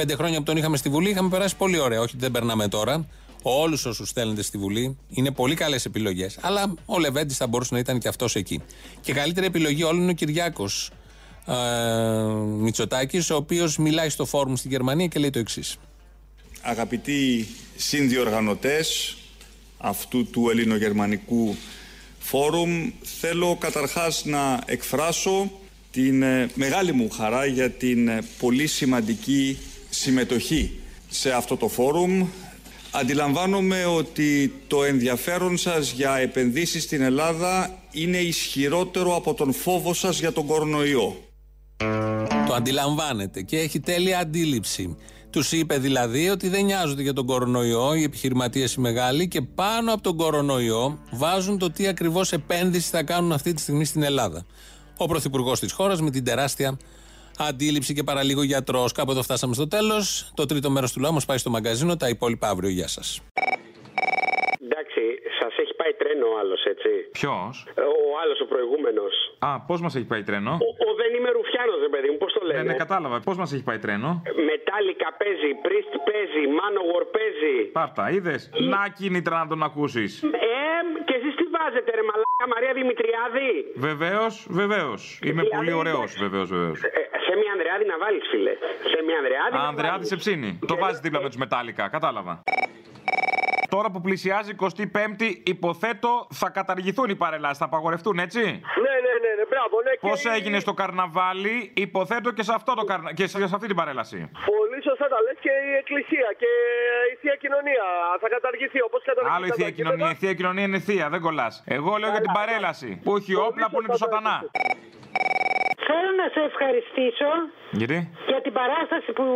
Πέντε χρόνια που τον είχαμε στη Βουλή είχαμε περάσει πολύ ωραία. Όχι ότι δεν περνάμε τώρα. Όλους όσους στέλνετε στη Βουλή είναι πολύ καλές επιλογές. Αλλά ο Λεβέντης θα μπορούσε να ήταν και αυτός εκεί. Και καλύτερη επιλογή όλων είναι ο Κυριάκος ε, Μητσοτάκης, ο οποίος μιλάει στο φόρουμ στη Γερμανία και λέει το εξής. Αγαπητοί συνδιοργανωτές αυτού του ελληνογερμανικού φόρουμ, θέλω καταρχάς να εκφράσω την ε, μεγάλη μου χαρά για την ε, πολύ σημαντική συμμετοχή σε αυτό το φόρουμ. Αντιλαμβάνομαι ότι το ενδιαφέρον σας για επενδύσεις στην Ελλάδα είναι ισχυρότερο από τον φόβο σας για τον κορονοϊό. Το αντιλαμβάνεται και έχει τέλεια αντίληψη. Τους είπε δηλαδή ότι δεν νοιάζονται για τον κορονοϊό οι επιχειρηματίες οι μεγάλοι και πάνω από τον κορονοϊό βάζουν το τι ακριβώς επένδυση θα κάνουν αυτή τη στιγμή στην Ελλάδα. Ο πρωθυπουργός της χώρας με την τεράστια αντίληψη και παραλίγο γιατρός. Κάπου εδώ φτάσαμε στο τέλος. Το τρίτο μέρος του λαού μα πάει στο μαγκαζίνο. Τα υπόλοιπα αύριο. Γεια σας. Εντάξει, σας έχει πάει τρένο τρένο ο άλλος, έτσι; Ποιος; Ε, Ο άλλος ο προηγούμενος. Α, πώς μας έχει πάει τρένο; Ο, ο δεν είμαι Ρουφιάνος, ρε παιδί μου, πώς το Ναι, λένε; ναι, κατάλαβα. Πώς μας έχει πάει τρένο; Μετάλλικα παίζει, Priest παίζει, Manowar παίζει. Πάρτα, είδες; Να κίνητρα να τον ακούσεις. Ε, και εσείς τι βάζετε, ρε Μαλάκα Μαρία Δημητριάδη; Βεβαίως, βεβαίως. Είμαι Δηλαδή, πολύ ωραίος, βεβαίως, βεβαίως. Ε, σε μια Ανδρεάδη να βάλεις, φίλε. Σε μια Ανδρεάδη. να Ανδρεάδη βάλεις. σε ψήνει. Το βάζεις δίπλα με τους μετάλλικα, κατάλαβα. Τώρα που πλησιάζει 25η, υποθέτω θα καταργηθούν οι παρελάσεις, θα απαγορευτούν, έτσι; Ναι, ναι, ναι, ναι, μπράβο, ναι. Πώς και- έγινε στο καρναβάλι, υποθέτω και σε, αυτό το καρνα... και σε σε αυτή την παρέλαση. Πολύ σωστά τα λες και η Εκκλησία και η Θεία Κοινωνία θα καταργηθεί όπως καταργηθεί. Άλλο η θεία κοινωνία. Η θεία κοινωνία είναι θεία, δεν κολλάς. Εγώ λέω για την παρέλαση. Που έχει όπλα που είναι του σατανά. Θέλω να σε ευχαριστήσω Γιατί; για την παράσταση που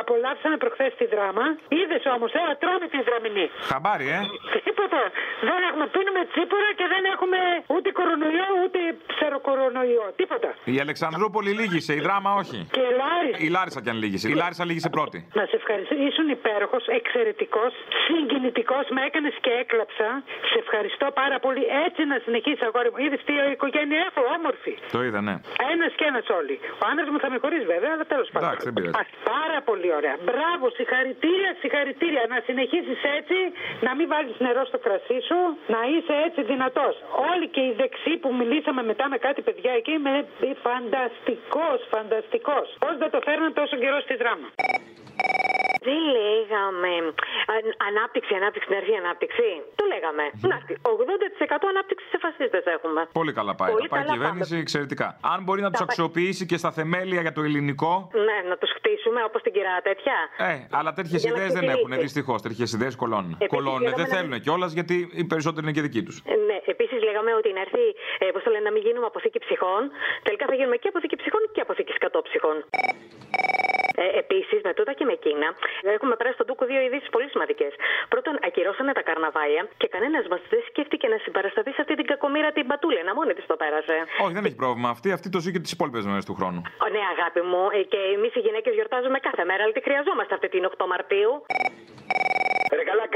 απολαύσαμε προχθές στη δράμα. Είδες όμως, τώρα τρώμε τη δραμηνή. Χαμπάρι, ε. Τίποτα. Δεν έχουμε, πίνουμε τσίπορα και δεν έχουμε ούτε κορονοϊό ούτε ψεροκορονοϊό. Τίποτα. Η Αλεξανδρούπολη λύγησε, η δράμα όχι. Και η Λάρισα. Η Λάρισα κι αν λύγησε. Η Λάρισα λύγησε πρώτη. Να σε ευχαριστήσω. Ήσουν υπέροχος, εξαιρετικός, συγκινητικός. Με έκανες και έκλαψα. Σε ευχαριστώ πάρα πολύ. Έτσι να συνεχίσει, αγόρι μου. Είδες τι οικογένεια έχω, όμορφη. Το είδα, ναι. Ένας και ένας όλοι. Ο άντρα μου θα με χωρίσει βέβαια, αλλά τέλος πάντων. Εντάξει, δεν πειράζει. Α, Πάρα πολύ ωραία. Μπράβο, συγχαρητήρια, συγχαρητήρια. Να συνεχίσεις έτσι, να μην βάλει νερό στο κρασί σου, να είσαι έτσι δυνατός. Όλοι και οι δεξιοί που μιλήσαμε μετά με κάτι παιδιά εκεί είμαι φανταστικός, φανταστικός. Πώς δεν το φέρναν τόσο καιρό στη δράμα. Δεν λέγαμε αν- ανάπτυξη, ανάπτυξη, ενεργή ανάπτυξη. Το λέγαμε. Να, 80% ανάπτυξης σε φασίστες έχουμε. Πολύ καλά πάει. Πολύ Τα πάει η καλά κυβέρνηση εξαιρετικά. Αν μπορεί να Τα τους πάει. αξιοποιήσει και στα θεμέλια για το ελληνικό. Ναι, να τους χτίσουμε όπως την κυρά τέτοια. Ε, αλλά τέτοιες Για να ιδέες δεν ξεκινήσει. έχουν. Δυστυχώς. Τέτοιες ιδέες κολώνουν. Επίσης, Κολώνουν. λέγαμε Δεν να- θέλουν κιόλας γιατί οι περισσότεροι είναι και δικοί τους. Ε, Ναι, επίσης λέγαμε ότι να έρθει, ε, πώς το λένε, να μην γίνουμε αποθήκη ψυχών. Τελικά θα γίνουμε και αποθήκη ψυχών και αποθήκη κατόψυχων. Ε, Επίσης, με τούτα και με εκείνα, έχουμε περάσει στον Τούκο δύο ειδήσεις πολύ σημαντικές. Πρώτον, ακυρώσανε τα καρναβάλια και κανένας μας δεν σκέφτηκε να συμπαρασταθεί σε αυτή την κακομήρα την Πατούλενα. Μόνη της το πέρασε. Όχι, δεν έχει πρόβλημα αυτή. Αυτή το ζει και τις υπόλοιπες μέρες του χρόνου. Ω, ναι, αγάπη μου, ε, και εμείς οι γυναίκες γιορτάζουμε κάθε μέρα, αλλά τη χρειαζόμαστε αυτή την 8 Μαρτίου.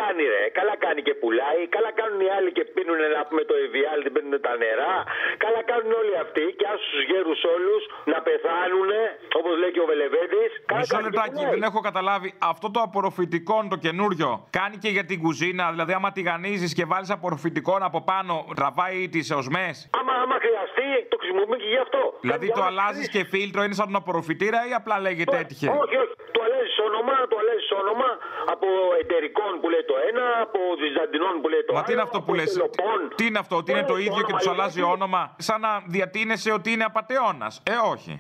Ρε, καλά κάνει, ρε. Καλά κάνει και πουλάει. Καλά κάνουν οι άλλοι και πίνουν να πούμε το Evial, δεν πίνουν τα νερά. Καλά κάνουν όλοι αυτοί και άσου του γέρους όλους να πεθάνουν, όπως λέει και ο Βελεβέντης. Μισό λεπτάκι, δεν έχω καταλάβει. Αυτό το απορροφητικό το καινούριο κάνει και για την κουζίνα. Δηλαδή, άμα τηγανίζει και βάλεις απορροφητικό από πάνω, τραβάει τις οσμές. Άμα, άμα χρειαστεί, το χρησιμοποιούμε και γι' αυτό. Δηλαδή, το αλλάζεις και φίλτρο είναι σαν τον απορροφητήρα ή απλά λέγεται έτυχε; Όχι, όχι. Το αλλάζει όνομα, το αλλάζει όνομα από εταιρικών που λέει το ένα, από βυζαντινών που λέει το Μα άλλο. τι είναι αυτό που από λες; τελοπών. Τι είναι αυτό, ότι είναι το Όλο ίδιο και όνομα τους λέει, αλλάζει όχι. όνομα, σαν να διατείνεσαι ότι είναι απαταιώνας. Ε, όχι.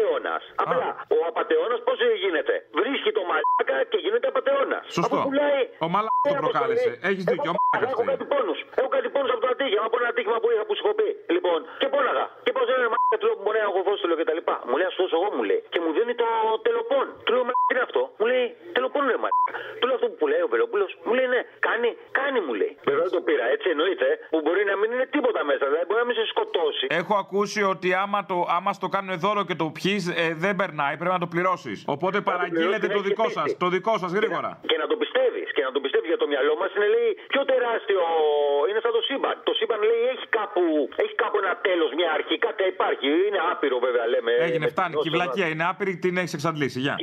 Όχι, δεν είναι απαταιώνα. Απλά ο απαταιώνα πώς γίνεται; Βρίσκει το μαλάκα και γίνεται απαταιώνα. Σωστό. Ο μαλάκας το προκάλεσε. Έχεις δίκιο, ο μαλάκας Έχω κάτι πόνους. Έχω κάτι πόνους από το ατύχημα. Από ένα ατύχημα που είχα που σου έχω πει. Λοιπόν, και πόναγα. Και πώ λένε μαλάκα του λέω που μπορεί να έχω φώσει και τα λοιπά. Μου λέει α φώσω εγώ μου λέει. Και μου δίνει το τελοπών. Του λέω μαλάκα τι είναι αυτό; Μου λέει τελοπών είναι μαλάκα. Του λέω αυτό που λέει ο Βελοπούλο. Μου λέει ναι, κάνει, κάνει μου λέει. Βέβαια δεν το πήρα έτσι εννοείται. Που μπορεί να μην είναι τίποτα μέσα. Δηλαδή μπορεί να μην σε σκοτώσει. Έχω ακούσει ότι άμα, το, άμα στο κάνουν δώρο και το πιει, δεν περνάει, πρέπει να το πληρώσεις. Οπότε παραγγείλετε το δικό σας, το δικό σας γρήγορα. Και να το πιστεύεις. Και να το πιστεύεις για το μυαλό μας είναι λέει πιο τεράστιο. Είναι σαν το σύμπαν. Το σύμπαν λέει έχει κάπου, έχει κάπου ένα τέλος, μια αρχή. Κάτι υπάρχει. Είναι άπειρο βέβαια λέμε. Έγινε, με φτάνει. την Και η όσο- βλακεία είναι άπειρη, την έχεις εξαντλήσει. Γεια.